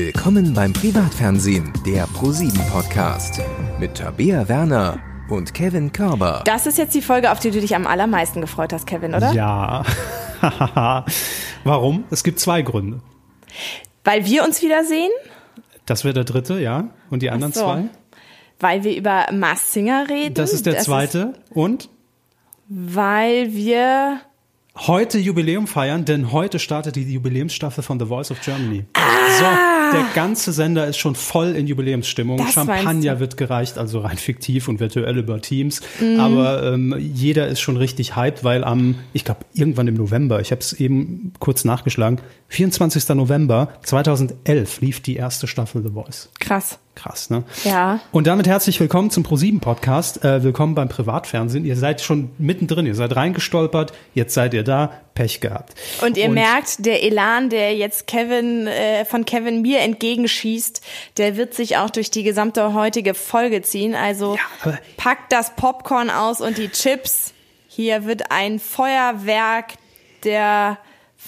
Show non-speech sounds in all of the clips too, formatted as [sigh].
Willkommen beim Privatfernsehen, der ProSieben Podcast mit Tabea Werner und Kevin Körber. Das ist jetzt die Folge, auf die du dich am allermeisten gefreut hast, Kevin, oder? Ja. [laughs] Warum? Es gibt zwei Gründe. Weil wir uns wiedersehen? Das wäre der dritte, ja. Und die anderen so. zwei? Weil wir über Mars Singer reden. Das ist der Das zweite. Und weil wir heute Jubiläum feiern, denn heute startet die Jubiläumsstaffel von The Voice of Germany. So, der ganze Sender ist schon voll in Jubiläumsstimmung. Ah. Das Champagner wird gereicht, also rein fiktiv und virtuell über Teams. Mhm. Aber ähm, jeder ist schon richtig hyped, weil am, ich glaube, irgendwann im November, ich habe es eben kurz nachgeschlagen, 24. November 2011 lief die erste Staffel The Voice. krass. Krass, ne? Ja. Und damit herzlich willkommen zum ProSieben Podcast. Äh, willkommen beim Privatfernsehen. Ihr seid schon mittendrin, ihr seid reingestolpert, jetzt seid ihr da, Pech gehabt. Und ihr merkt, der Elan, der jetzt Kevin äh, von Kevin mir entgegenschießt, der wird sich auch durch die gesamte heutige Folge ziehen. Also Ja, packt das Popcorn aus und die Chips. Hier wird ein Feuerwerk der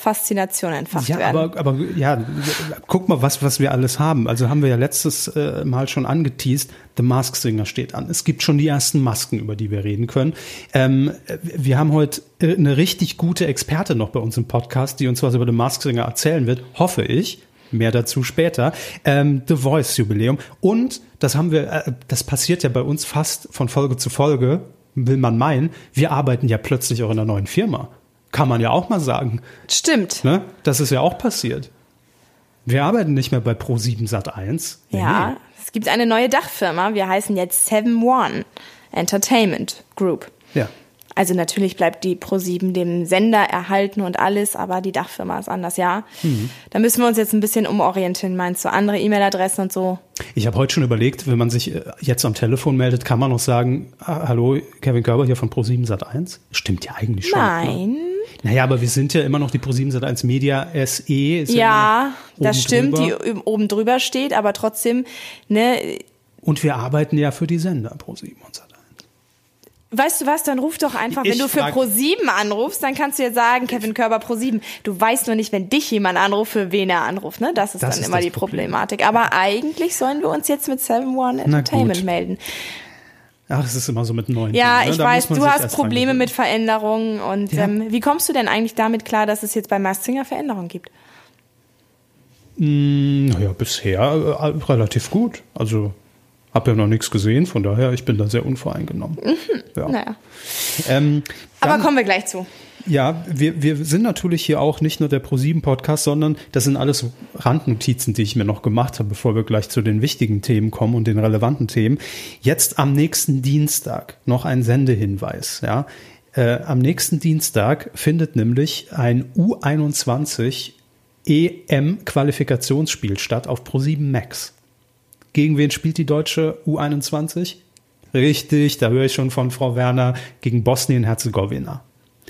Faszination entfacht Ja, werden. aber, aber ja, guck mal, was, was wir alles haben. Also haben wir ja letztes äh, Mal schon angeteased, The Mask Singer steht an. Es gibt schon die ersten Masken, über die wir reden können. Ähm, wir haben heute äh, eine richtig gute Experte noch bei uns im Podcast, die uns was über The Mask Singer erzählen wird, hoffe ich. Mehr dazu später. Ähm, The Voice Jubiläum. Und das haben wir, äh, das passiert ja bei uns fast von Folge zu Folge, will man meinen. Wir arbeiten ja plötzlich auch in einer neuen Firma. Kann man ja auch mal sagen. Stimmt. Ne? Das ist ja auch passiert. Wir arbeiten nicht mehr bei Pro7 Sat 1. Ja, es gibt eine neue Dachfirma. Wir heißen jetzt Seven One Entertainment Group. Ja. Also natürlich bleibt die Pro7 dem Sender erhalten und alles, aber die Dachfirma ist anders, ja. Da müssen wir uns jetzt ein bisschen umorientieren, meinst du? Andere E-Mail-Adressen und so. Ich habe heute schon überlegt, wenn man sich äh, jetzt am Telefon meldet, kann man noch sagen, ah, hallo, Kevin Körber hier von Pro7 Sat 1? Stimmt ja eigentlich schon. Ne? Naja, aber wir sind ja immer noch die Pro7 Sat 1 Media SE. Ist Ja, immer das stimmt, drüber. die oben- drüber steht, aber trotzdem, ne, Und wir arbeiten ja für die Sender Pro7 und Sat 1. weißt du was, dann ruf doch einfach, wenn Ich du für frag- Pro7 anrufst, dann kannst du jetzt sagen, Kevin Körber Pro7. Du weißt nur nicht, wenn dich jemand anruft, für wen er anruft, ne? Das ist Das dann ist immer die Problem. Problematik. Aber eigentlich sollen wir uns jetzt mit Seven One Na Entertainment melden. Ach, es ist immer so mit neuen Ja, Dingen, ne? ich weiß, du hast Probleme mit Veränderungen und Ja. ähm, wie kommst du denn eigentlich damit klar, dass es jetzt bei Mars Singer Veränderungen gibt? gewöhnen. Naja, bisher äh, relativ gut. Also habe ja noch nichts gesehen, von daher, ich bin da sehr unvoreingenommen. Ja. Naja. Ähm, Aber kommen wir gleich zu. Ja, wir, wir sind natürlich hier auch nicht nur der Pro7-Podcast, sondern das sind alles Randnotizen, die ich mir noch gemacht habe, bevor wir gleich zu den wichtigen Themen kommen und den relevanten Themen. Jetzt am nächsten Dienstag noch ein Sendehinweis. Ja. Äh, am nächsten Dienstag findet nämlich ein U21 EM-Qualifikationsspiel statt auf Pro7 Max. Gegen wen spielt die deutsche U21? Richtig, da höre ich schon von Frau Werner, gegen Bosnien-Herzegowina.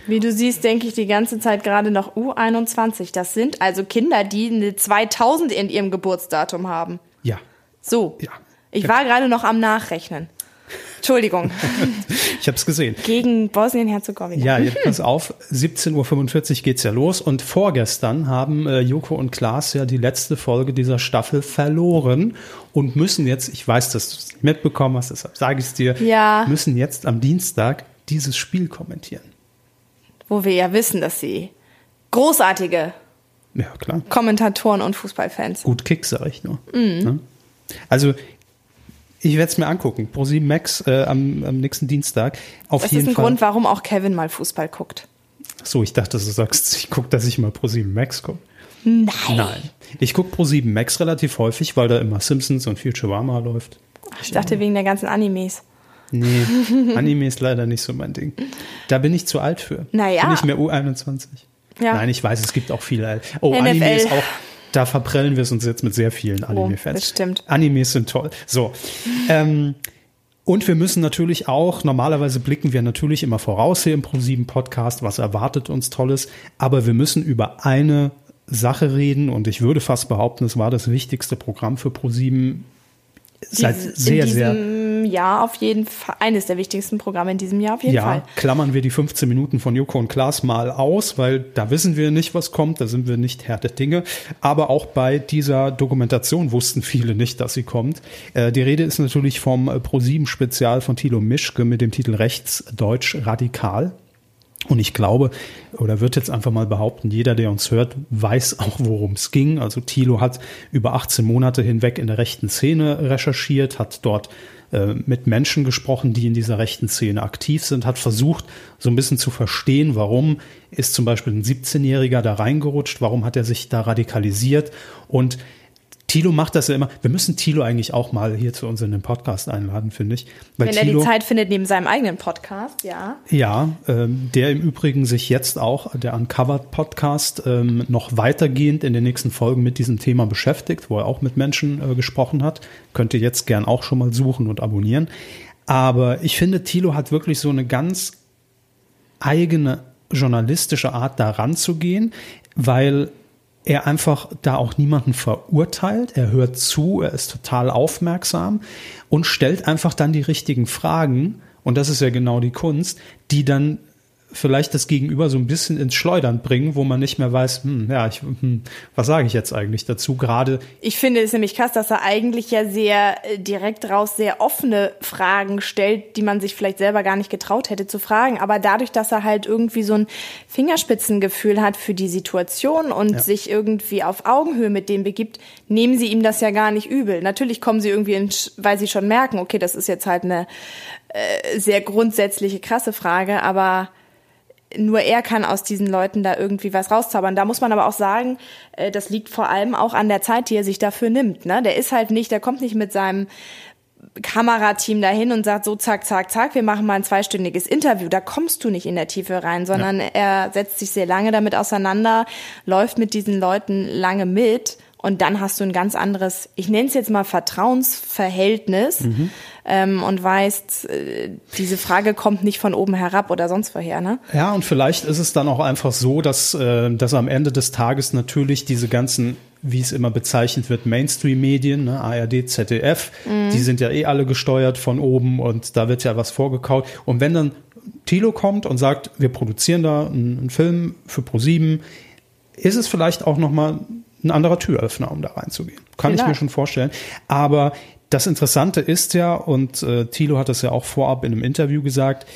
Wie du siehst, denke ich die ganze Zeit gerade noch U21. Das sind also Kinder, die eine 2000 in ihrem Geburtsdatum haben. Ja. So. Ja. Ich war gerade noch am Nachrechnen. Entschuldigung. [laughs] Ich habe es gesehen. Gegen Bosnien-Herzegowina. Ja, jetzt pass auf, 17.45 Uhr geht's ja los und vorgestern haben äh, Joko und Klaas ja die letzte Folge dieser Staffel verloren und müssen jetzt, ich weiß, dass du es mitbekommen hast, deshalb sage ich es dir, Ja. müssen jetzt am Dienstag dieses Spiel kommentieren. Wo wir ja wissen, dass sie großartige Ja. Kommentatoren und Fußballfans sind. Gut Kick, sage ich nur. Mhm. Ne? Also, ich werde es mir angucken. Pro7 Max äh, am, am nächsten Dienstag. Auf Das jeden ist ein Fall. Grund, warum auch Kevin mal Fußball guckt. So, ich dachte, du sagst, ich gucke, dass ich mal Pro7 Max gucke. Nein. Nein. Ich gucke Pro7 Max relativ häufig, weil da immer Simpsons und Futurama läuft. Ich dachte wegen der ganzen Animes. Nee, [laughs] Anime ist leider nicht so mein Ding. Da bin ich zu alt für. Naja. Bin ich mehr U21. Ja. Nein, ich weiß, es gibt auch viele. Oh, NFL. Anime ist auch, da verprellen wir es uns jetzt mit sehr vielen Anime-Fans. das stimmt. Animes sind toll. So. Ähm, und wir müssen natürlich auch, normalerweise blicken wir natürlich immer voraus hier im Pro7 Podcast, was erwartet uns Tolles, aber wir müssen über eine Sache reden und ich würde fast behaupten, es war das wichtigste Programm für Pro7 seit Dies- sehr, in sehr Jahr auf jeden Fall, eines der wichtigsten Programme in diesem Jahr auf jeden ja, Fall. klammern wir die 15 Minuten von Joko und Klaas mal aus, weil da wissen wir nicht, was kommt, da sind wir nicht Herr der Dinge. Aber auch bei dieser Dokumentation wussten viele nicht, dass sie kommt. Äh, die Rede ist natürlich vom Pro7-Spezial von Thilo Mischke mit dem Titel Rechts Deutsch Radikal. Und ich glaube, oder wird jetzt einfach mal behaupten, jeder, der uns hört, weiß auch, worum es ging. Also Thilo hat über 18 Monate hinweg in der rechten Szene recherchiert, hat dort äh, mit Menschen gesprochen, die in dieser rechten Szene aktiv sind, hat versucht, so ein bisschen zu verstehen, warum ist zum Beispiel ein 17-Jähriger da reingerutscht, warum hat er sich da radikalisiert und Tilo macht das ja immer. Wir müssen Tilo eigentlich auch mal hier zu uns in den Podcast einladen, finde ich. Weil Wenn Thilo, er die Zeit findet neben seinem eigenen Podcast, ja. Ja, ähm, der im Übrigen sich jetzt auch, der Uncovered Podcast, ähm, noch weitergehend in den nächsten Folgen mit diesem Thema beschäftigt, wo er auch mit Menschen äh, gesprochen hat. Könnt ihr jetzt gern auch schon mal suchen und abonnieren. Aber ich finde, Tilo hat wirklich so eine ganz eigene journalistische Art, da ranzugehen, weil er einfach da auch niemanden verurteilt. Er hört zu, er ist total aufmerksam und stellt einfach dann die richtigen Fragen. Und das ist ja genau die Kunst, die dann vielleicht das Gegenüber so ein bisschen ins Schleudern bringen, wo man nicht mehr weiß, hm, ja, ich, hm, was sage ich jetzt eigentlich dazu gerade? Ich finde es nämlich krass, dass er eigentlich ja sehr äh, direkt raus sehr offene Fragen stellt, die man sich vielleicht selber gar nicht getraut hätte zu fragen. Aber dadurch, dass er halt irgendwie so ein Fingerspitzengefühl hat für die Situation und ja. sich irgendwie auf Augenhöhe mit dem begibt, nehmen sie ihm das ja gar nicht übel. Natürlich kommen sie irgendwie, in, weil sie schon merken, okay, das ist jetzt halt eine äh, sehr grundsätzliche, krasse Frage, aber nur er kann aus diesen Leuten da irgendwie was rauszaubern. Da muss man aber auch sagen, äh, das liegt vor allem auch an der Zeit, die er sich dafür nimmt. Ne? Der ist halt nicht, der kommt nicht mit seinem Kamerateam dahin und sagt so zack, zack, zack, wir machen mal ein zweistündiges Interview. Da kommst du nicht in der Tiefe rein, sondern ja. er setzt sich sehr lange damit auseinander, läuft mit diesen Leuten lange mit und dann hast du ein ganz anderes, ich nenne es jetzt mal Vertrauensverhältnis mhm. Ähm, und weißt, äh, diese Frage kommt nicht von oben herab oder sonst woher. Ne? Ja, und vielleicht ist es dann auch einfach so, dass, äh, dass am Ende des Tages natürlich diese ganzen wie es immer bezeichnet wird, Mainstream-Medien, ne, ARD, ZDF, mhm. die sind ja eh alle gesteuert von oben und da wird ja was vorgekaut. Und wenn dann Thilo kommt und sagt, wir produzieren da einen, einen Film für ProSieben, ist es vielleicht auch nochmal ein anderer Türöffner, um da reinzugehen. Kann Vielleicht. ich mir schon vorstellen. Aber das Interessante ist ja, und äh, Thilo hat das ja auch vorab in einem Interview gesagt,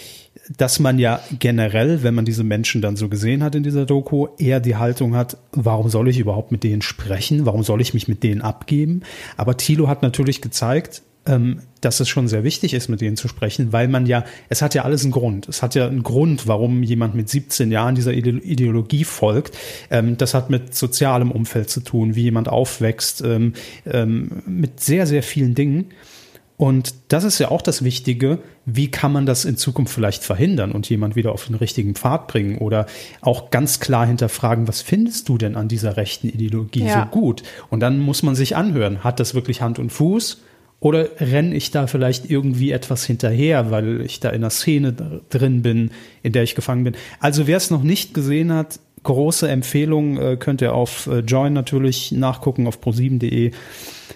dass man ja generell, wenn man diese Menschen dann so gesehen hat in dieser Doku, eher die Haltung hat, warum soll ich überhaupt mit denen sprechen? Warum soll ich mich mit denen abgeben? Aber Thilo hat natürlich gezeigt, ähm, dass es schon sehr wichtig ist, mit denen zu sprechen, weil man ja, es hat ja alles einen Grund. Es hat ja einen Grund, warum jemand mit 17 Jahren dieser Ideologie folgt. Ähm, das hat mit sozialem Umfeld zu tun, wie jemand aufwächst, ähm, ähm, mit sehr, sehr vielen Dingen. Und das ist ja auch das Wichtige, wie kann man das in Zukunft vielleicht verhindern und jemand wieder auf den richtigen Pfad bringen oder auch ganz klar hinterfragen, was findest du denn an dieser rechten Ideologie ja. so gut? Und dann muss man sich anhören, hat das wirklich Hand und Fuß? Oder renne ich da vielleicht irgendwie etwas hinterher, weil ich da in einer Szene drin bin, in der ich gefangen bin? Also wer es noch nicht gesehen hat, große Empfehlung, äh, könnt ihr auf äh, Join natürlich nachgucken, auf pro7.de.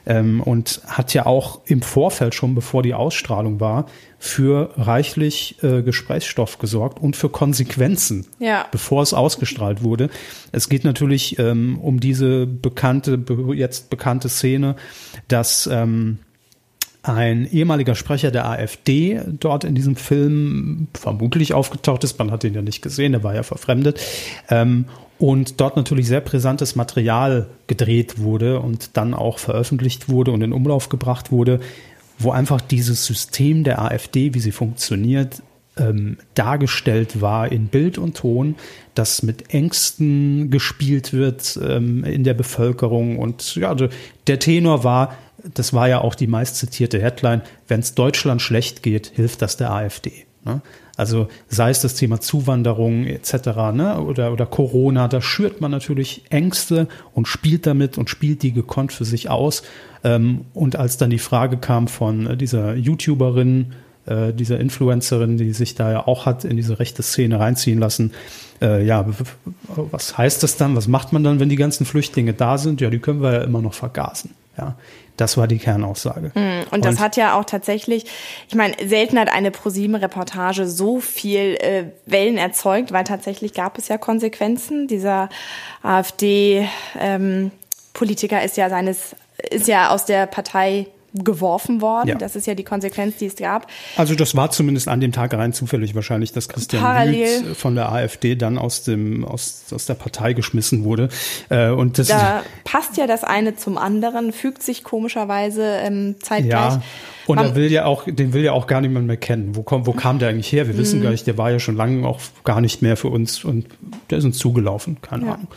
Ähm, und hat ja auch im Vorfeld schon, bevor die Ausstrahlung war, für reichlich äh, Gesprächsstoff gesorgt und für Konsequenzen, ja. bevor es ausgestrahlt wurde. Es geht natürlich ähm, um diese bekannte, jetzt bekannte Szene, dass ähm, ein ehemaliger Sprecher der AfD dort in diesem Film vermutlich aufgetaucht ist. Man hat ihn ja nicht gesehen, er war ja verfremdet. Ähm, und dort natürlich sehr brisantes Material gedreht wurde und dann auch veröffentlicht wurde und in Umlauf gebracht wurde, wo einfach dieses System der AfD, wie sie funktioniert, ähm, dargestellt war in Bild und Ton, dass mit Ängsten gespielt wird ähm, in der Bevölkerung. Und ja, der Tenor war, das war ja auch die meist zitierte Headline, wenn es Deutschland schlecht geht, hilft das der AfD. Ne? Also sei es das Thema Zuwanderung etc. Ne? Oder, oder Corona, da schürt man natürlich Ängste und spielt damit und spielt die gekonnt für sich aus. Ähm, und als dann die Frage kam von dieser YouTuberin, äh, dieser Influencerin, die sich da ja auch hat in diese rechte Szene reinziehen lassen. Äh, ja, was heißt das dann? Was macht man dann, wenn die ganzen Flüchtlinge da sind? Ja, die können wir ja immer noch vergasen. Ja, das war die Kernaussage. Und das und, hat ja auch tatsächlich, ich meine, selten hat eine ProSieben-Reportage so viel äh, Wellen erzeugt, weil tatsächlich gab es ja Konsequenzen. Dieser AfD-Politiker ähm, ist ja seines, ist ja aus der Partei geworfen worden. Ja. Das ist ja die Konsequenz, die es gab. Also das war zumindest an dem Tag rein zufällig wahrscheinlich, dass Christian Parallel. Lüth von der AfD dann aus dem aus, aus der Partei geschmissen wurde. Äh, und das da passt ja das eine zum anderen, fügt sich komischerweise ähm, zeitgleich. Ja. Und er will ja auch, den will ja auch gar niemand mehr kennen. Wo, kommt, wo kam der eigentlich her? Wir wissen mhm. gar nicht, der war ja schon lange auch gar nicht mehr für uns und der ist uns zugelaufen, keine ja. Ahnung.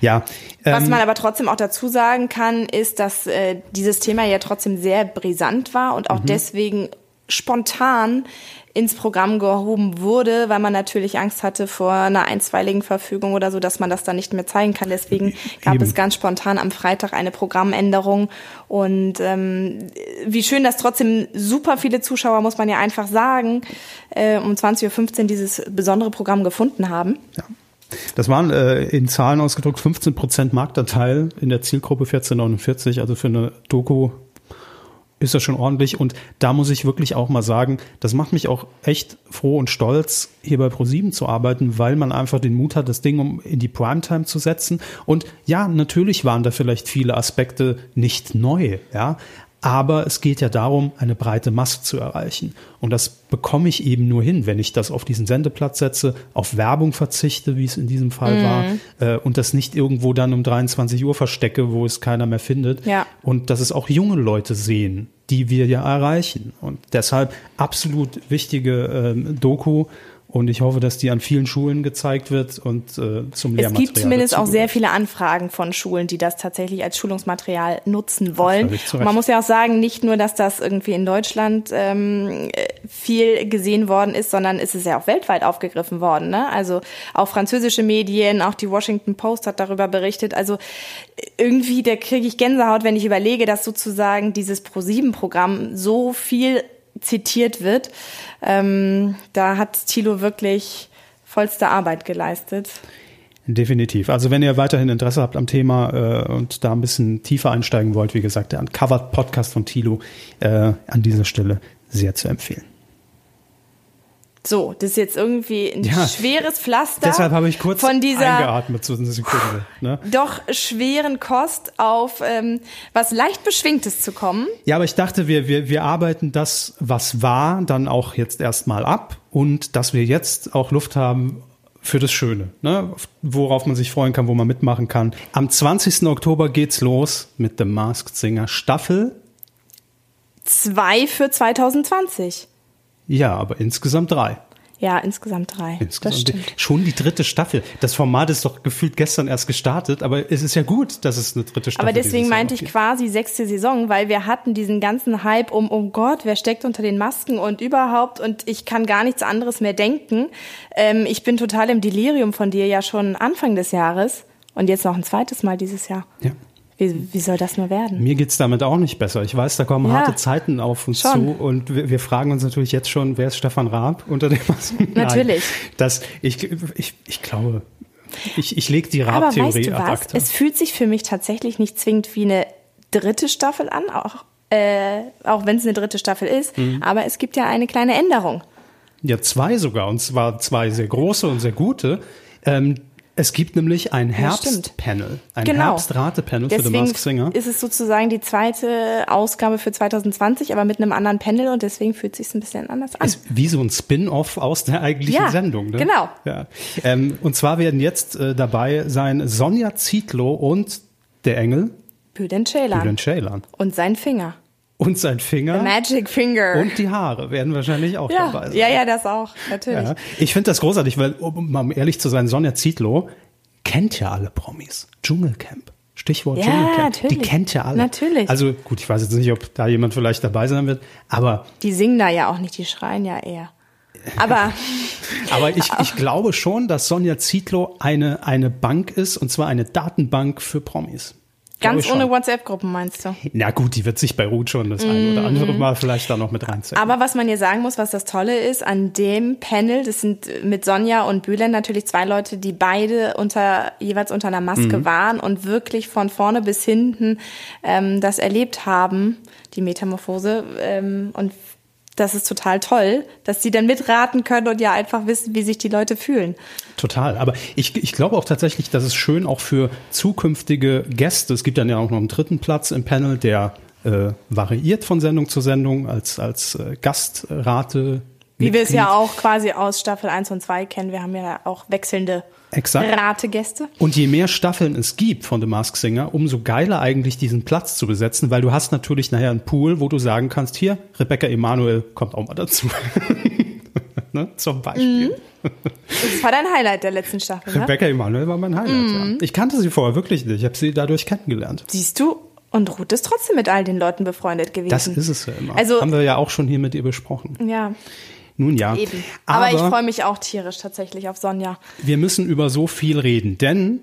Ja. Was ähm, man aber trotzdem auch dazu sagen kann, ist, dass äh, dieses Thema ja trotzdem sehr brisant war und auch mhm. deswegen spontan ins Programm gehoben wurde, weil man natürlich Angst hatte vor einer einstweiligen Verfügung oder so, dass man das dann nicht mehr zeigen kann. Deswegen gab Eben. es ganz spontan am Freitag eine Programmänderung. Und ähm, wie schön, dass trotzdem super viele Zuschauer, muss man ja einfach sagen, äh, um 20.15 Uhr dieses besondere Programm gefunden haben. Ja. Das waren äh, in Zahlen ausgedrückt 15 Prozent Marktanteil in der Zielgruppe 1449, also für eine Doku ist das schon ordentlich. Und da muss ich wirklich auch mal sagen, das macht mich auch echt froh und stolz, hier bei ProSieben zu arbeiten, weil man einfach den Mut hat, das Ding um in die Primetime zu setzen. Und ja, natürlich waren da vielleicht viele Aspekte nicht neu, ja. Aber es geht ja darum, eine breite Masse zu erreichen. Und das bekomme ich eben nur hin, wenn ich das auf diesen Sendeplatz setze, auf Werbung verzichte, wie es in diesem Fall mhm. war, äh, und das nicht irgendwo dann um 23 Uhr verstecke, wo es keiner mehr findet. Ja. Und dass es auch junge Leute sehen, die wir ja erreichen. Und deshalb absolut wichtige äh, Doku und ich hoffe, dass die an vielen Schulen gezeigt wird und äh, zum Lehrmaterial. Es gibt zumindest auch sehr viele Anfragen von Schulen, die das tatsächlich als Schulungsmaterial nutzen wollen. man muss ja auch sagen, nicht nur, dass das irgendwie in Deutschland ähm, viel gesehen worden ist, sondern ist es ja auch weltweit aufgegriffen worden. Ne? Also auch französische Medien, auch die Washington Post hat darüber berichtet. Also irgendwie, da kriege ich Gänsehaut, wenn ich überlege, dass sozusagen dieses Pro-7-Programm so viel zitiert wird. Ähm, da hat Thilo wirklich vollste Arbeit geleistet. Definitiv. Also wenn ihr weiterhin Interesse habt am Thema äh, und da ein bisschen tiefer einsteigen wollt, wie gesagt, der Uncovered Podcast von Thilo äh, an dieser Stelle sehr zu empfehlen. So, das ist jetzt irgendwie ein ja, schweres Pflaster. Deshalb habe ich kurz von dieser eingeatmet zu einer Sekunde. Ne? Doch schweren Kost auf ähm, was leicht Beschwingtes zu kommen. Ja, aber ich dachte, wir, wir, wir arbeiten das, was war, dann auch jetzt erstmal ab und dass wir jetzt auch Luft haben für das Schöne, ne? worauf man sich freuen kann, wo man mitmachen kann. Am 20. Oktober geht's los mit The Masked Singer Staffel 2 für 2020. Ja, aber insgesamt drei. Ja, insgesamt drei. Insgesamt das stimmt. Schon die dritte Staffel. Das Format ist doch gefühlt gestern erst gestartet, aber es ist ja gut, dass es eine dritte Staffel ist. Aber deswegen meinte ich quasi sechste Saison, weil wir hatten diesen ganzen Hype um, oh Gott, wer steckt unter den Masken und überhaupt und ich kann gar nichts anderes mehr denken. Ähm, ich bin total im Delirium von dir ja schon Anfang des Jahres und jetzt noch ein zweites Mal dieses Jahr. Ja. Wie, wie soll das nur werden? Mir geht's damit auch nicht besser. Ich weiß, da kommen ja, harte Zeiten auf uns schon. zu und wir, wir, fragen uns natürlich jetzt schon, wer ist Stefan Raab unter dem Masken? [laughs] Natürlich. das, ich, ich, ich glaube, ich, ich lege die Raab-Theorie weißt du ab was? Es fühlt sich für mich tatsächlich nicht zwingend wie eine dritte Staffel an, auch, äh, auch wenn es eine dritte Staffel ist. Mhm. Aber es gibt ja eine kleine Änderung. Ja, zwei sogar, und zwar zwei sehr große und sehr gute. Ähm, es gibt nämlich ein Herbstpanel, ein genau. Herbstrate-Panel für The Masked Singer. ist es sozusagen die zweite Ausgabe für 2020, aber mit einem anderen Panel und deswegen fühlt es sich ein bisschen anders an. Ist wie so ein Spin-off aus der eigentlichen ja, Sendung. Ne? Genau. Ja. Ähm, und zwar werden jetzt äh, dabei sein Sonja Zietlow und der Engel Bülent Ceylan. Bülent Ceylan. Und sein Finger und sein Finger. The Magic Finger. Und die Haare werden wahrscheinlich auch ja, dabei sein. Ja, ja, das auch, natürlich. Ja, ich finde das großartig, weil, um mal ehrlich zu sein, Sonja Zietlow kennt ja alle Promis. Dschungelcamp. Stichwort ja, Dschungelcamp. Natürlich. Die kennt ja alle. Natürlich. Also gut, ich weiß jetzt nicht, ob da jemand vielleicht dabei sein wird, aber. Die singen da ja auch nicht, die schreien ja eher. Aber, [laughs] aber ich, [laughs] ich glaube schon, dass Sonja Zietlow eine, eine Bank ist, und zwar eine Datenbank für Promis. Ganz ohne WhatsApp-Gruppen meinst du? Na gut, die wird sich bei Ruth schon das ein oder andere Mal vielleicht da noch mit reinziehen. Aber was man hier sagen muss, was das Tolle ist, an dem Panel, das sind mit Sonja und Bülent natürlich zwei Leute, die beide unter jeweils unter einer Maske waren und wirklich von vorne bis hinten ähm, das erlebt haben, die Metamorphose. Ähm, und das ist total toll, dass sie dann mitraten können und ja einfach wissen, wie sich die Leute fühlen. Total. Aber ich, ich glaube auch tatsächlich, dass es schön auch für zukünftige Gäste, es gibt dann ja auch noch einen dritten Platz im Panel, der äh, variiert von Sendung zu Sendung als, als äh, Gastrate. Wie wir es ja auch quasi aus Staffel 1 und 2 kennen. Wir haben ja auch wechselnde Exakt. Rategäste. Und je mehr Staffeln es gibt von The Mask Singer, umso geiler eigentlich diesen Platz zu besetzen, weil du hast natürlich nachher einen Pool, wo du sagen kannst, hier, Rebecca Emanuel kommt auch mal dazu. [laughs] ne? Zum Beispiel. Mhm. Das war dein Highlight der letzten Staffel, ne? Rebecca Emanuel war mein Highlight, mhm. ja. Ich kannte sie vorher wirklich nicht. Ich habe sie dadurch kennengelernt. Siehst du? Und Ruth ist trotzdem mit all den Leuten befreundet gewesen. Das ist es ja immer. Also, Haben wir ja auch schon hier mit ihr besprochen. Ja. Nun ja. Eben. Aber, Aber ich freue mich auch tierisch tatsächlich auf Sonja. Wir müssen über so viel reden, denn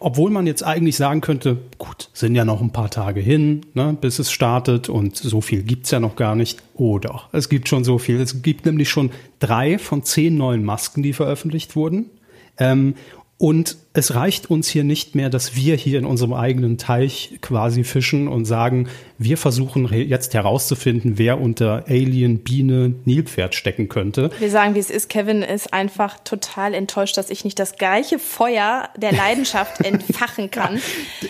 obwohl man jetzt eigentlich sagen könnte, gut, sind ja noch ein paar Tage hin, ne, bis es startet und so viel gibt's ja noch gar nicht. Oh doch, es gibt schon so viel. Es gibt nämlich schon drei von zehn neuen Masken, die veröffentlicht wurden. Ähm, und es reicht uns hier nicht mehr, dass wir hier in unserem eigenen Teich quasi fischen und sagen, wir versuchen jetzt herauszufinden, wer unter Alien, Biene, Nilpferd stecken könnte. Wir sagen, wie es ist. Kevin ist einfach total enttäuscht, dass ich nicht das gleiche Feuer der Leidenschaft [laughs] entfachen kann.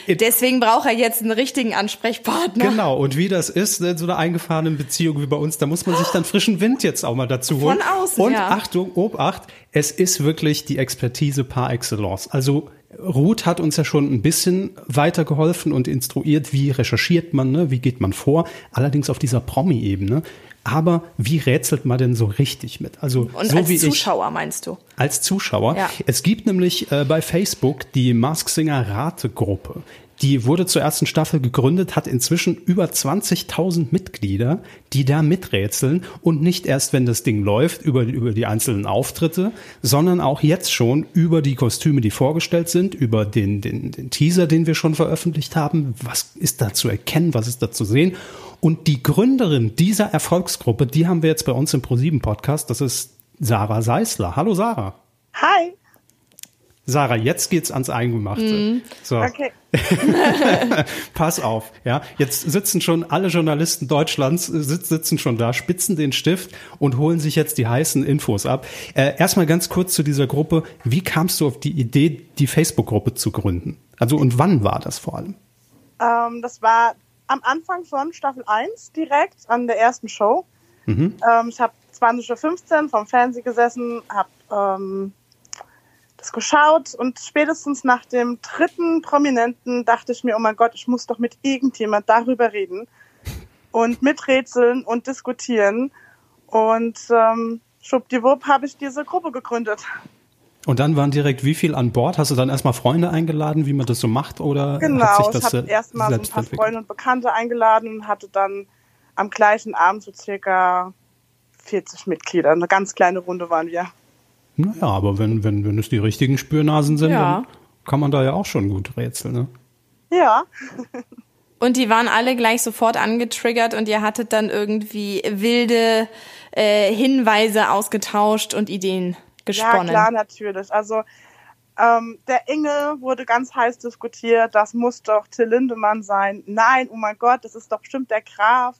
Deswegen braucht er jetzt einen richtigen Ansprechpartner. Genau. Und wie das ist in so einer eingefahrenen Beziehung wie bei uns, da muss man sich dann frischen Wind jetzt auch mal dazu holen. Von außen, Und ja. Achtung, Obacht, es ist wirklich die Expertise par excellence. Also Ruth hat uns ja schon ein bisschen weitergeholfen und instruiert, wie recherchiert man, ne? wie geht man vor, allerdings auf dieser Promi-Ebene. Aber wie rätselt man denn so richtig mit? Also und so als wie Zuschauer ich, meinst du? Als Zuschauer. Ja. Es gibt nämlich äh, bei Facebook die Mask Singer Rategruppe. Die wurde zur ersten Staffel gegründet, hat inzwischen über 20.000 Mitglieder, die da miträtseln und nicht erst, wenn das Ding läuft, über, über die einzelnen Auftritte, sondern auch jetzt schon über die Kostüme, die vorgestellt sind, über den, den, den Teaser, den wir schon veröffentlicht haben. Was ist da zu erkennen? Was ist da zu sehen? Und die Gründerin dieser Erfolgsgruppe, die haben wir jetzt bei uns im ProSieben Podcast. Das ist Sarah Seisler. Hallo Sarah. Hi. Sarah, jetzt geht's ans Eingemachte. Mhm. So. Okay. [laughs] Pass auf, ja. Jetzt sitzen schon alle Journalisten Deutschlands, äh, sitzen schon da, spitzen den Stift und holen sich jetzt die heißen Infos ab. Äh, erstmal ganz kurz zu dieser Gruppe. Wie kamst du auf die Idee, die Facebook-Gruppe zu gründen? Also und wann war das vor allem? Ähm, das war am Anfang von Staffel 1 direkt an der ersten Show. Mhm. Ähm, ich habe 20.15 Uhr vom Fernsehen gesessen, habe ähm, das geschaut und spätestens nach dem dritten Prominenten dachte ich mir, oh mein Gott, ich muss doch mit irgendjemand darüber reden und miträtseln und diskutieren. Und ähm, schwuppdiwupp habe ich diese Gruppe gegründet. Und dann waren direkt wie viel an Bord? Hast du dann erstmal Freunde eingeladen, wie man das so macht? Oder genau, hat sich das ich habe erstmal so ein paar Freunde und Bekannte eingeladen und hatte dann am gleichen Abend so circa 40 Mitglieder. Eine ganz kleine Runde waren wir. Naja, aber wenn, wenn, wenn es die richtigen Spürnasen sind, Ja. dann kann man da ja auch schon gut rätseln. Ne? Ja, Und die waren alle gleich sofort angetriggert und ihr hattet dann irgendwie wilde äh, Hinweise ausgetauscht und Ideen gesponnen. Ja, klar, natürlich. Also ähm, der Engel wurde ganz heiß diskutiert. Das muss doch Till Lindemann sein. Nein, oh mein Gott, das ist doch bestimmt der Graf.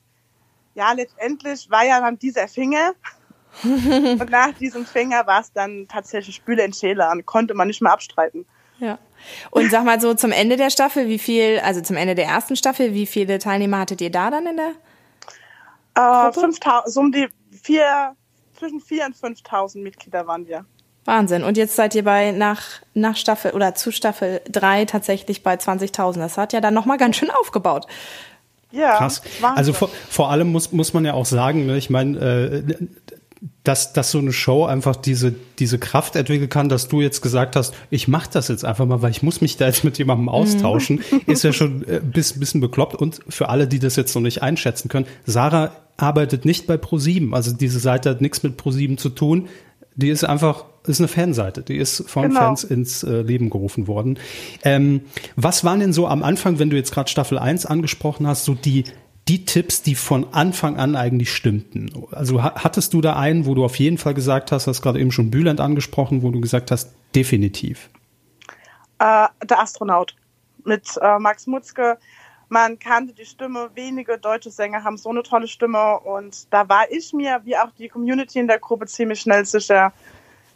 Ja, letztendlich war ja dann dieser Finger. [laughs] Und nach diesem Finger war es dann tatsächlich Bühle Scheler und konnte man nicht mehr abstreiten. Ja. Und sag mal so zum Ende der Staffel, wie viel, also zum Ende der ersten Staffel, wie viele Teilnehmer hattet ihr da dann in der? Äh, Gruppe? 5000, so um die vier, zwischen 4.000 und 5.000 Mitglieder waren wir. Wahnsinn. Und jetzt seid ihr bei nach, nach Staffel oder zu Staffel 3 tatsächlich bei 20.000. Das hat ja dann nochmal ganz schön aufgebaut. Ja, Krass. Wahnsinn. Also vor, vor allem muss, muss man ja auch sagen, ne, ich meine, äh, dass, dass so eine Show einfach diese, diese Kraft entwickeln kann, dass du jetzt gesagt hast, ich mache das jetzt einfach mal, weil ich muss mich da jetzt mit jemandem austauschen, [laughs] ist ja schon ein äh, bis, bisschen bekloppt. Und für alle, die das jetzt noch nicht einschätzen können, Sarah arbeitet nicht bei ProSieben. Also diese Seite hat nichts mit ProSieben zu tun. Die ist einfach ist eine Fanseite, die ist von Genau. Fans ins äh, Leben gerufen worden. Ähm, was waren denn so am Anfang, wenn du jetzt gerade Staffel 1 angesprochen hast, so die, die Tipps, die von Anfang an eigentlich stimmten? Also ha hattest du da einen, wo du auf jeden Fall gesagt hast, hast gerade eben schon Bülent angesprochen, wo du gesagt hast, definitiv. Äh, der Astronaut mit äh, Max Mutzke. Man kannte die Stimme, wenige deutsche Sänger haben so eine tolle Stimme und da war ich mir, wie auch die Community in der Gruppe, ziemlich schnell sicher,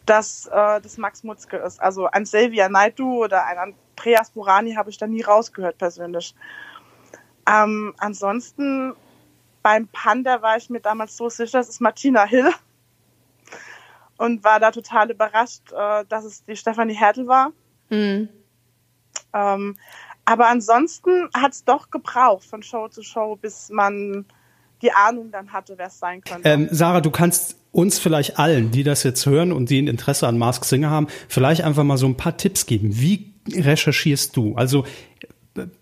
dass äh, das Max Mutzke ist. Also ein Xavier Naidu oder ein Andreas Burani habe ich da nie rausgehört persönlich. Ähm, ansonsten beim Panda war ich mir damals so sicher, es ist Martina Hill und war da total überrascht, äh, dass es die Stefanie Hertel war. Mhm. Ähm, aber ansonsten hat es doch gebraucht von Show zu Show, bis man die Ahnung dann hatte, wer es sein könnte. Ähm, Sarah, du kannst uns vielleicht allen, die das jetzt hören und die ein Interesse an Mask Singer haben, vielleicht einfach mal so ein paar Tipps geben. Wie recherchierst du? Also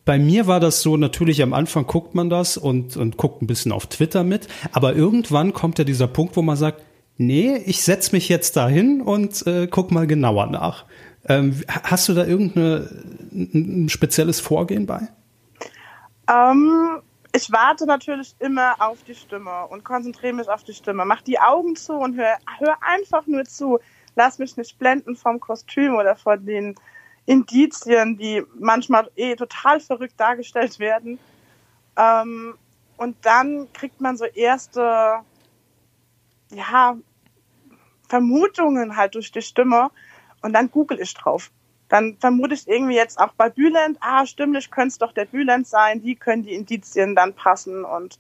bei mir war das so, natürlich am Anfang guckt man das und, und guckt ein bisschen auf Twitter mit, aber irgendwann kommt ja dieser Punkt, wo man sagt, nee, ich setz mich jetzt dahin und äh, guck mal genauer nach. Ähm, hast du da irgendein ein spezielles Vorgehen bei? Ähm, ich warte natürlich immer auf die Stimme und konzentriere mich auf die Stimme. Mach die Augen zu und hör, hör einfach nur zu. Lass mich nicht blenden vom Kostüm oder von den Indizien, die manchmal eh total verrückt dargestellt werden. Ähm, und dann kriegt man so erste, ja, Vermutungen halt durch die Stimme und dann google ich drauf. Dann vermute ich irgendwie jetzt auch bei Bülent, ah, stimmlich könnte es doch der Bülent sein, die können die Indizien dann passen und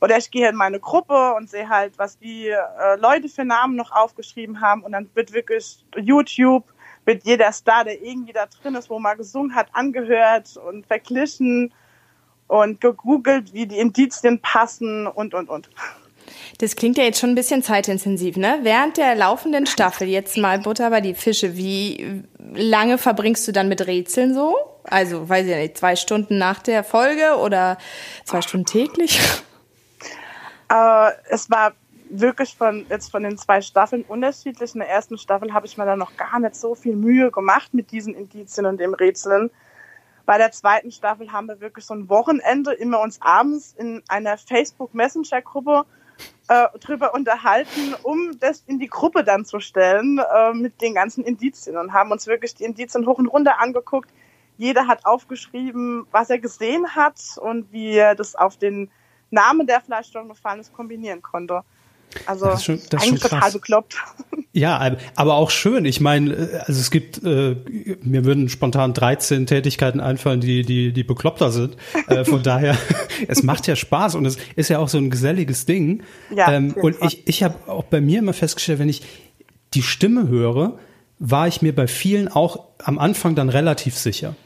oder ich gehe in meine Gruppe und sehe halt, was die äh, Leute für Namen noch aufgeschrieben haben und dann wird wirklich YouTube, wird jeder Star, der irgendwie da drin ist, wo man gesungen hat, angehört und verglichen und gegoogelt, wie die Indizien passen und, und, und. Das klingt ja jetzt schon ein bisschen zeitintensiv, ne? Während der laufenden Staffel, jetzt mal Butter bei die Fische, wie lange verbringst du dann mit Rätseln so? Also, weiß ich nicht, zwei Stunden nach der Folge oder zwei Stunden täglich? Äh, es war wirklich von jetzt von den zwei Staffeln unterschiedlich. In der ersten Staffel habe ich mir dann noch gar nicht so viel Mühe gemacht mit diesen Indizien und dem Rätseln. Bei der zweiten Staffel haben wir wirklich so ein Wochenende immer uns abends in einer Facebook Messenger Gruppe äh, drüber unterhalten, um das in die Gruppe dann zu stellen äh, mit den ganzen Indizien und haben uns wirklich die Indizien hoch und runter angeguckt. Jeder hat aufgeschrieben, was er gesehen hat und wie er das auf den Namen, der vielleicht schon gefallen ist, kombinieren konnte. Also Das ist schon- das eigentlich total bekloppt. [laughs] Ja, aber- auch schön. Ich meine, äh, also es gibt, äh, mir würden spontan 13 Tätigkeiten einfallen, die, die, die bekloppter sind. [laughs] Äh, von daher, [laughs] es macht ja Spaß und es ist ja auch so ein geselliges Ding. Ja, ähm, und Fall. ich, ich habe auch bei mir immer festgestellt, wenn ich die Stimme höre, war ich mir bei vielen auch am Anfang dann relativ sicher.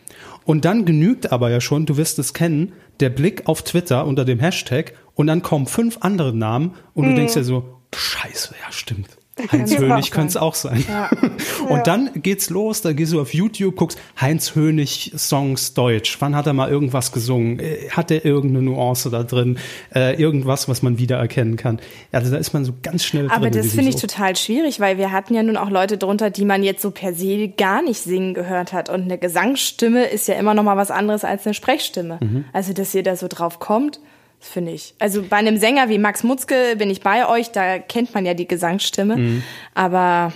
Und dann genügt aber ja schon, du wirst es kennen, der Blick auf Twitter unter dem Hashtag und dann kommen fünf andere Namen und du denkst ja so, scheiße, ja stimmt. [laughs] Heinz Kann's Hönig könnte es auch sein. [laughs] Und dann geht's los, dann gehst du auf YouTube, guckst Heinz Hönig Songs Deutsch. Wann hat er mal irgendwas gesungen? Äh, Hat er irgendeine Nuance da drin? Äh, irgendwas, was man wiedererkennen kann? Also da ist man so ganz schnell Aber drin. in das finde ich Sog. total schwierig, weil wir hatten ja nun auch Leute drunter, die man jetzt so per se gar nicht singen gehört hat. Und eine Gesangsstimme ist ja immer noch mal was anderes als eine Sprechstimme. Mhm. Also, dass ihr da so drauf kommt, finde ich. Also bei einem Sänger wie Max Mutzke bin ich bei euch, da kennt man ja die Gesangsstimme. Mhm. Aber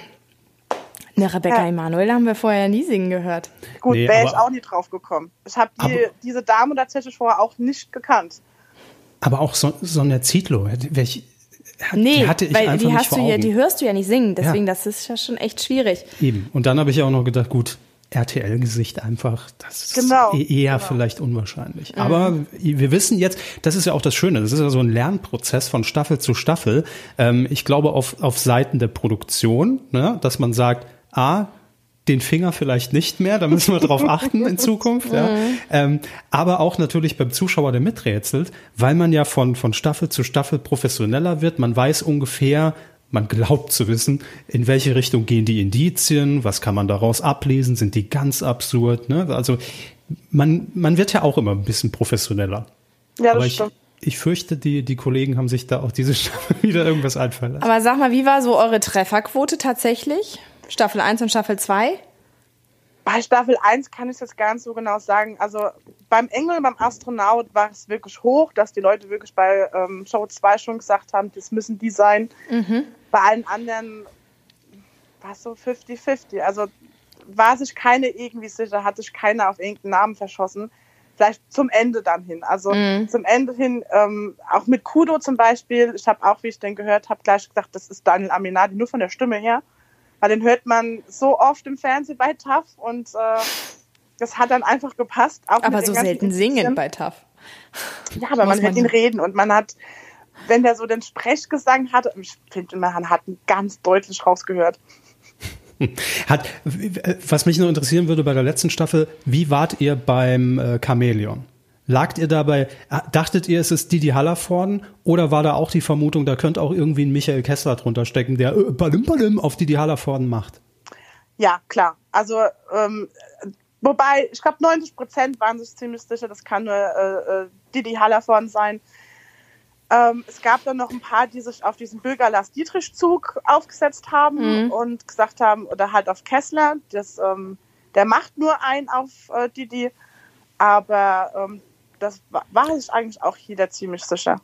eine Rebecca Ja. Emanuel haben wir vorher nie singen gehört. Gut, Nee, wäre ich auch nie drauf gekommen. Ich habe die, diese Dame tatsächlich vorher auch nicht gekannt. Aber auch so, Sonja Zietlow, welch, hat, Nee, die hatte ich weil die hast du ja, die hörst du ja nicht singen, deswegen Ja. das ist ja schon echt schwierig. Eben. Und dann habe ich auch noch gedacht, gut, RTL-Gesicht einfach, das ist Genau, e- eher genau. vielleicht unwahrscheinlich. Aber wir wissen jetzt, das ist ja auch das Schöne, das ist ja so ein Lernprozess von Staffel zu Staffel. Ähm, ich glaube auf, auf Seiten der Produktion, ne, dass man sagt, ah, den Finger vielleicht nicht mehr, da müssen wir drauf achten in [laughs] Zukunft. Ja. Ähm, aber auch natürlich beim Zuschauer, der miträtselt, weil man ja von, von Staffel zu Staffel professioneller wird. Man weiß ungefähr, man glaubt zu wissen, in welche Richtung gehen die Indizien, was kann man daraus ablesen, sind die ganz absurd. Ne? Also man, man wird ja auch immer ein bisschen professioneller. Ja, das ich, stimmt. ich fürchte, die, die Kollegen haben sich da auch diese Staffel [laughs] wieder irgendwas einfallen lassen. Aber sag mal, wie war so eure Trefferquote tatsächlich? Staffel 1 und Staffel 2? Bei Staffel 1 kann ich es jetzt gar nicht so genau sagen. Also beim Engel, beim Astronaut war es wirklich hoch, dass die Leute wirklich bei ähm, Show 2 schon gesagt haben, das müssen die sein. Mhm. Bei allen anderen war es so 50-50. Also war sich keine irgendwie sicher, hat sich keiner auf irgendeinen Namen verschossen. Vielleicht zum Ende dann hin. Also Mhm. zum Ende hin, ähm, auch mit Kudo zum Beispiel, ich habe auch, wie ich den gehört habe, gleich gesagt, das ist Daniel Aminati, nur von der Stimme her. Weil den hört man so oft im Fernsehen bei TAF und äh, das hat dann einfach gepasst. Aber so selten singen bei TAF. Ja, aber man hört ihn reden und man hat, wenn der so den Sprechgesang hatte, ich finde, man hat ihn ganz deutlich rausgehört. [laughs] Hat, was mich noch interessieren würde bei der letzten Staffel, wie wart ihr beim äh, Chamäleon? Lagt ihr dabei, äh, dachtet ihr, es ist Didi Hallervorden oder war da auch die Vermutung, da könnte auch irgendwie ein Michael Kessler drunter stecken, der äh, Balim Balim auf Didi Hallervorden macht? Ja, klar. Also, ähm, wobei, ich glaube, 90 Prozent waren sich ziemlich sicher, das kann nur äh, äh, Didi Hallervorden sein. Ähm, es gab dann noch ein paar, die sich auf diesen Bürger-Lars-Dietrich-Zug aufgesetzt haben und gesagt haben, oder halt auf Kessler, das, ähm, der macht nur einen auf äh, Didi. Aber ähm, das war, war sich eigentlich auch jeder ziemlich sicher.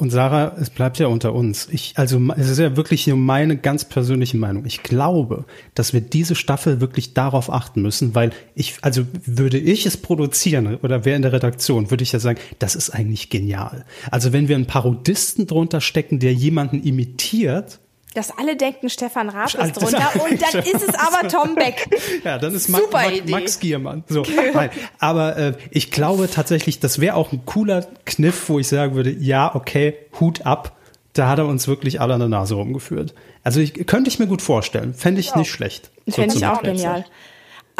Und Sarah, es bleibt ja unter uns. Ich, also es ist ja wirklich nur meine ganz persönliche Meinung. Ich glaube, dass wir diese Staffel wirklich darauf achten müssen, weil ich, also würde ich es produzieren oder wer in der Redaktion, würde ich ja sagen, das ist eigentlich genial. Also wenn wir einen Parodisten drunter stecken, der jemanden imitiert, Dass alle denken, Stefan Raab ist drunter [laughs] und dann ist es aber Tom Beck. [laughs] Ja, dann ist Max, Max. Max Giermann. So, nein, aber äh, ich glaube tatsächlich, das wäre auch ein cooler Kniff, wo ich sagen würde, ja, okay, Hut ab. Da hat er uns wirklich alle an der Nase rumgeführt. Also ich, könnte ich mir gut vorstellen. Fände ich nicht schlecht. So Fände ich zum auch genial.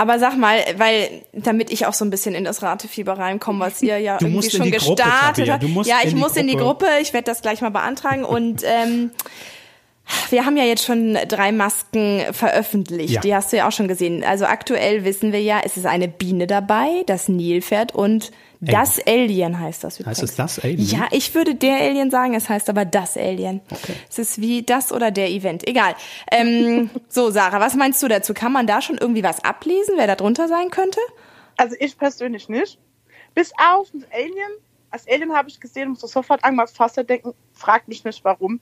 Aber sag mal, weil, damit ich auch so ein bisschen in das Ratefieber reinkomme, was ihr ja Du irgendwie in schon Gruppe, gestartet habt. Ja, in ich die muss in die Gruppe. Gruppe, ich werde das gleich mal beantragen und ähm, wir haben ja jetzt schon drei Masken veröffentlicht. Ja. Die hast du ja auch schon gesehen. Also aktuell wissen wir ja, es ist eine Biene dabei, das Nilpferd und das Alien heißt das übrigens. Heißt es das Alien? Ja, ich würde der Alien sagen, es heißt aber das Alien. Es ist wie das oder der Event. Egal. Ähm, [laughs] so, Sarah, was meinst du dazu? Kann man da schon irgendwie was ablesen, wer da drunter sein könnte? Also ich persönlich nicht. Bis auf das Alien. Als Alien habe ich gesehen, musste sofort an Max Foster denken. Fragt mich nicht warum.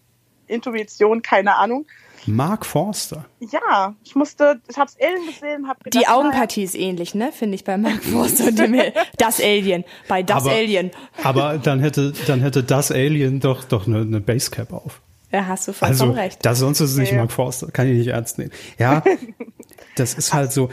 Intuition, keine Ahnung. Mark Forster. Ja, ich musste, ich habe das Alien gesehen, habe Die Augenpartie ist ähnlich, ne? Finde ich bei Mark Forster und dem Das Alien. Bei Das aber, Alien. Aber dann hätte, dann hätte das Alien doch, doch eine, eine Basecap auf. Da hast du vollkommen Also, recht. das, sonst ist es nicht Ja. Mark Forster. Kann ich nicht ernst nehmen. Ja, [laughs] das ist halt so.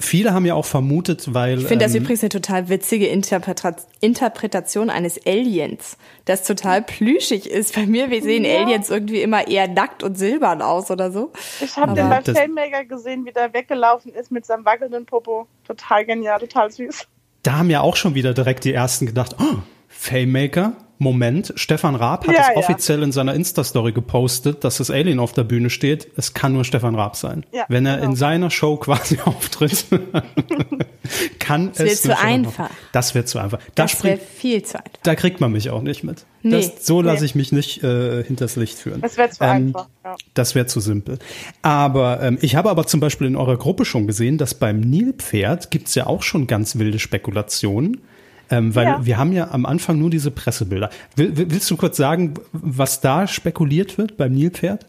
Viele haben ja auch vermutet, weil. Ich finde das ähm, übrigens eine total witzige Interpreta Interpretation eines Aliens, das total plüschig ist. Bei mir, wir sehen Ja. Aliens irgendwie immer eher nackt und silbern aus oder so. Ich habe Aber den bei Filmmaker gesehen, wie der weggelaufen ist mit seinem wackelnden Popo. Total genial, total süß. da haben ja auch schon wieder direkt die ersten gedacht, oh, Faymaker, Moment, Stefan Raab hat Ja, es ja. offiziell in seiner Insta-Story gepostet, dass das Alien auf der Bühne steht. Es kann nur Stefan Raab sein. Ja, Wenn er genau. in seiner Show quasi [laughs] auftritt, [laughs] kann Das wird es zu nur Stefan Raab- einfach. Das wird zu einfach. Da, Das wäre viel zu einfach. da kriegt man mich auch nicht mit. Nee. das, so lasse Nee. ich mich nicht äh, hinters Licht führen. Das wäre zu Ähm, einfach. Ja. Das wäre zu simpel. Aber ähm, ich habe aber zum Beispiel in eurer Gruppe schon gesehen, dass beim Nilpferd gibt's ja auch schon ganz wilde Spekulationen. Ähm, weil Ja. wir haben ja am Anfang nur diese Pressebilder. Will, will- willst du kurz sagen, was da spekuliert wird beim Nilpferd?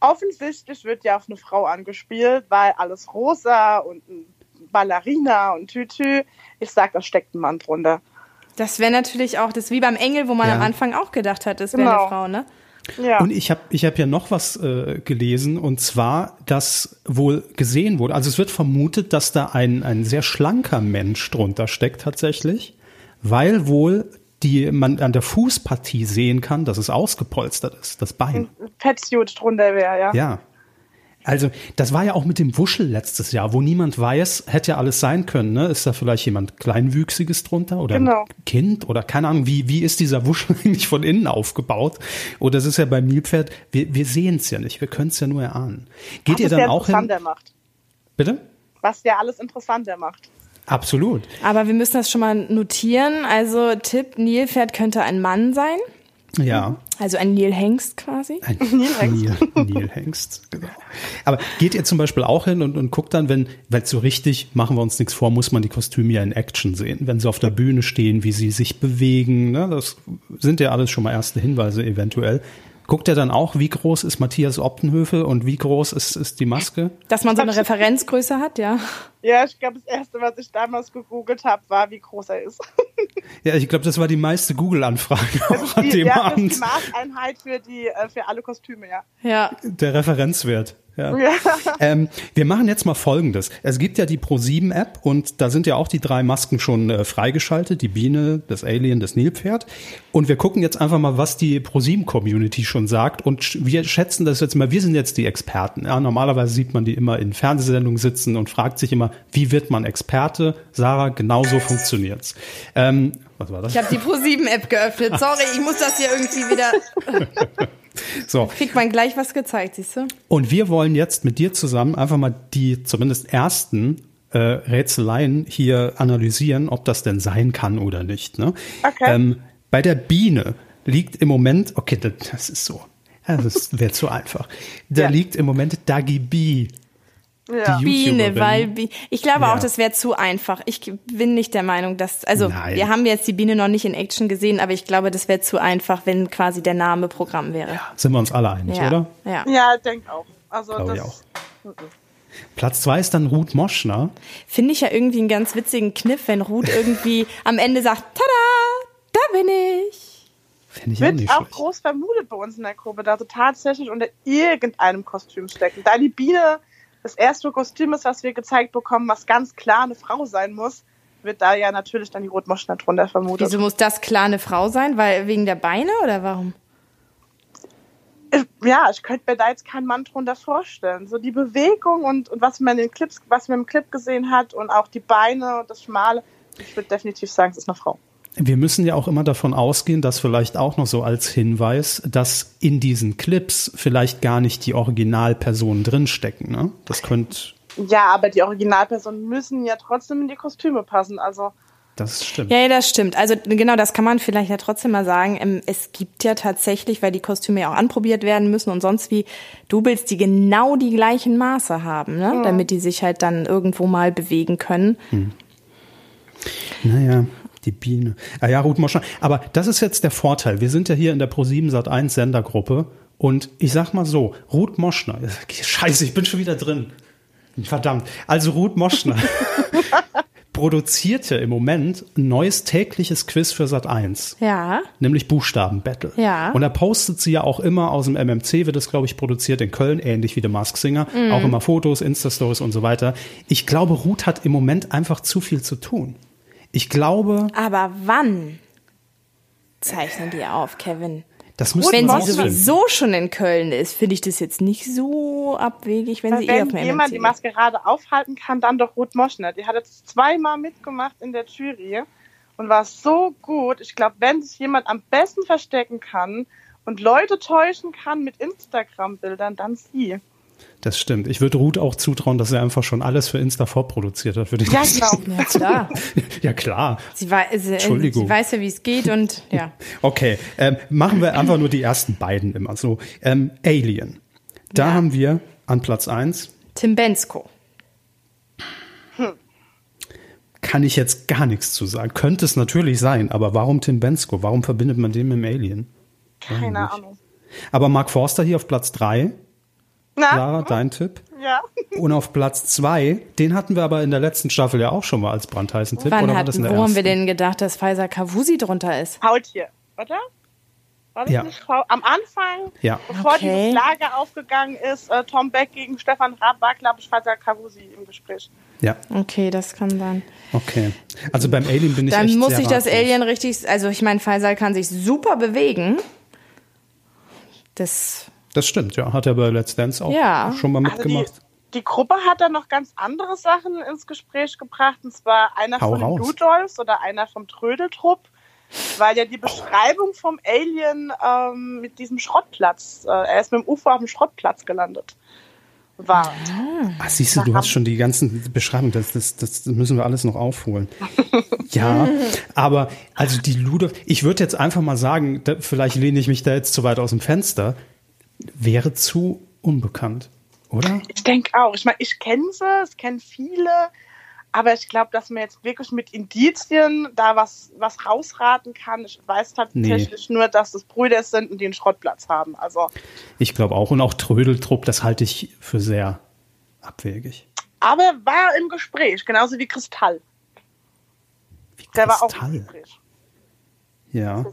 Offensichtlich wird ja auf eine Frau angespielt, weil alles rosa und ein Ballerina und Tütü. Ich sag, da steckt ein Mann drunter. Das wäre natürlich auch, das ist wie beim Engel, wo man Ja. am Anfang auch gedacht hat, das wäre Genau. eine Frau, ne? Ja. Und ich habe ich hab ja noch was äh, gelesen, und zwar, dass wohl gesehen wurde, also es wird vermutet, dass da ein, ein sehr schlanker Mensch drunter steckt tatsächlich, weil wohl die man an der Fußpartie sehen kann, dass es ausgepolstert ist, das Bein. Petsuit drunter wäre, ja. Ja. Also, das war ja auch mit dem Wuschel letztes Jahr, wo niemand weiß, hätte ja alles sein können, ne? Ist da vielleicht jemand Kleinwüchsiges drunter oder Genau. ein Kind oder keine Ahnung, wie, wie ist dieser Wuschel [laughs] eigentlich von innen aufgebaut? Oder es ist ja beim Nilpferd, wir, wir sehen es ja nicht, wir können es ja nur erahnen. Geht Was ihr dann ja auch hin? interessanter macht. Bitte? Was ja alles interessanter macht. Absolut. Aber wir müssen das schon mal notieren. Also Tipp, Nilpferd könnte ein Mann sein. Ja. Also ein Neil Hengst quasi. Ein [laughs] Neil, Neil Hengst, genau. Aber geht ihr zum Beispiel auch hin und, und guckt dann, wenn, weil so richtig, machen wir uns nichts vor, muss man die Kostüme ja in Action sehen. Wenn sie auf der Bühne stehen, wie sie sich bewegen, ne, das sind ja alles schon mal erste Hinweise eventuell. Guckt er dann auch, wie groß ist Matthias Optenhöfel und wie groß ist, ist die Maske? Dass man so eine Referenzgröße hat, ja. Ja, ich glaube, das erste, was ich damals gegoogelt habe, war, wie groß er ist. [laughs] Ja, ich glaube, das war die meiste Google-Anfrage auch an die, dem ja, das ist Abend. die Maßeinheit für, die, äh, für alle Kostüme, ja. Ja. Der Referenzwert. Ja. Ja. [laughs] Ähm, wir machen jetzt mal Folgendes. Es gibt ja die Pro7-App und da sind ja auch die drei Masken schon äh, freigeschaltet. Die Biene, das Alien, das Nilpferd. Und wir gucken jetzt einfach mal, was die Pro7-Community schon sagt. Und sch- wir schätzen das jetzt mal, wir sind jetzt die Experten. Ja, normalerweise sieht man die immer in Fernsehsendungen sitzen und fragt sich immer, wie wird man Experte? Sarah, genau so funktioniert's. Ähm, was war das? Ich habe die Pro7-App geöffnet. Sorry, ich muss das hier irgendwie wieder. [laughs] So. Kriegt man gleich was gezeigt, siehst du? Und wir wollen jetzt mit dir zusammen einfach mal die zumindest ersten äh, Rätseleien hier analysieren, ob das denn sein kann oder nicht. Ne? Okay. Ähm, bei der Biene liegt im Moment, okay, das, das ist so, das wäre zu einfach. Da Ja. liegt im Moment Dagi B. Ja. Die Biene, weil Bi ich glaube Ja. auch, das wäre zu einfach. Ich bin nicht der Meinung, dass also Nein. wir haben jetzt die Biene noch nicht in Action gesehen, aber ich glaube, das wäre zu einfach, wenn quasi der Name Programm wäre. Sind wir uns alle einig, ja. oder? Ja. Ja, ich denke auch. Also Glaube das, ich auch. Platz zwei ist dann Ruth Moschner. Finde ich ja irgendwie einen ganz witzigen Kniff, wenn Ruth irgendwie [laughs] am Ende sagt, tada, da bin ich. Finde ich auch wird nicht auch schlecht. groß vermutet bei uns in der Gruppe, dass sie tatsächlich unter irgendeinem Kostüm stecken. Da die Biene das erste Kostüm ist, was wir gezeigt bekommen, was ganz klar eine Frau sein muss, wird da ja natürlich dann die Rotmoschner drunter vermutet. Wieso muss das klar eine Frau sein? Weil wegen der Beine oder warum? Ja, ich könnte mir da jetzt keinen Mann drunter vorstellen. So die Bewegung und, und was man in den Clips, was man im Clip gesehen hat und auch die Beine und das Schmale, ich würde definitiv sagen, es ist eine Frau. Wir müssen ja auch immer davon ausgehen, dass vielleicht auch noch so als Hinweis, dass in diesen Clips vielleicht gar nicht die Originalpersonen drinstecken. Ne? Das könnte, Ja, aber die Originalpersonen müssen ja trotzdem in die Kostüme passen. Also das stimmt. Ja, ja, das stimmt. Also genau, das kann man vielleicht ja trotzdem mal sagen. Ähm, Es gibt ja tatsächlich, weil die Kostüme ja auch anprobiert werden müssen und sonst wie Doubles, die genau die gleichen Maße haben, ne? damit die sich halt dann irgendwo mal bewegen können. Naja, die Biene. Ah ja, Ruth Moschner. Aber das ist jetzt der Vorteil. Wir sind ja hier in der Pro7 Sat1 Sendergruppe und ich sag mal so, Ruth Moschner, [laughs] scheiße, ich bin schon wieder drin. Verdammt. Also Ruth Moschner [laughs] produziert ja im Moment ein neues tägliches Quiz für Sat1. Ja. nämlich Buchstabenbattle. Ja. Und da postet sie ja auch immer aus dem MMC, wird das, glaube ich, produziert in Köln, ähnlich wie der Mask Singer. Mhm. Auch immer Fotos, Insta-Stories und so weiter. Ich glaube, Ruth hat im Moment einfach zu viel zu tun. Ich glaube, Aber wann zeichnen die auf, Kevin? das müsste Wenn sie sowieso schon in Köln ist, finde ich das jetzt nicht so abwegig, wenn Weil sie eh auf wenn dem jemand MMC die. Maskerade aufhalten kann, dann doch Ruth Moschner. Die hat jetzt zweimal mitgemacht in der Jury und war so gut. Ich glaube, wenn sich jemand am besten verstecken kann und Leute täuschen kann mit Instagram-Bildern, dann sie. Das stimmt. Ich würde Ruth auch zutrauen, dass er einfach schon alles für Insta vorproduziert hat. Für den Ja, genau. Ja, klar. [laughs] ja, klar. Sie, wei sie, Entschuldigung. sie weiß ja, wie es geht und ja. [laughs] Okay, ähm, machen wir einfach nur die ersten beiden immer so. Ähm, Alien. Da Ja. haben wir an Platz eins Tim Bensko. kann ich jetzt gar nichts zu sagen. Könnte es natürlich sein, aber warum Tim Bensko? Warum verbindet man den mit dem Alien? Keine. Ahnung. Aber Mark Forster hier auf Platz drei. Na, Clara, dein Tipp. ja. Und auf Platz zwei, den hatten wir aber in der letzten Staffel ja auch schon mal als brandheißen Tipp. Wann oder war hat, das in wo der haben wir ersten? denn gedacht, dass Pfizer Kavusi drunter ist? Hauttier, oder? War das Ja. nicht Frau? Am Anfang, Ja. bevor Okay. dieses Lager aufgegangen ist, äh, Tom Beck gegen Stefan Raab, war, glaube ich, Faisal Kavusi im Gespräch. Ja, Okay, das kann sein. okay. Also beim Alien bin ich Dann echt muss sehr sich das. Alien richtig, also ich meine, Faisal kann sich super bewegen. Das, Das stimmt, ja. Hat er bei Let's Dance auch Ja. schon mal Also die, mitgemacht. die Gruppe hat dann noch ganz andere Sachen ins Gespräch gebracht. Und zwar einer Hau von den. Ludolfs oder einer vom Trödeltrupp. Weil ja die Beschreibung vom Alien ähm, mit diesem Schrottplatz, äh, er ist mit dem UFO auf dem Schrottplatz gelandet. war. Ach, siehst du, du hast schon die ganzen Beschreibungen, das, das, das müssen wir alles noch aufholen. [laughs] ja, aber also die Ludolf, ich würde jetzt einfach mal sagen, da, vielleicht lehne ich mich da jetzt zu weit aus dem Fenster, wäre zu unbekannt, oder? Ich denke auch. Ich meine, ich kenne sie, es kennen viele, aber ich glaube, dass man jetzt wirklich mit Indizien da was, was rausraten kann. Ich weiß tatsächlich nee. nur, dass das Brüder sind und die einen Schrottplatz haben. Also ich glaube auch. Und auch Trödeltrupp, das halte ich für sehr abwegig. Aber war im Gespräch, genauso wie Kristall. Wie Kristall? Der war auch im Gespräch. Ja.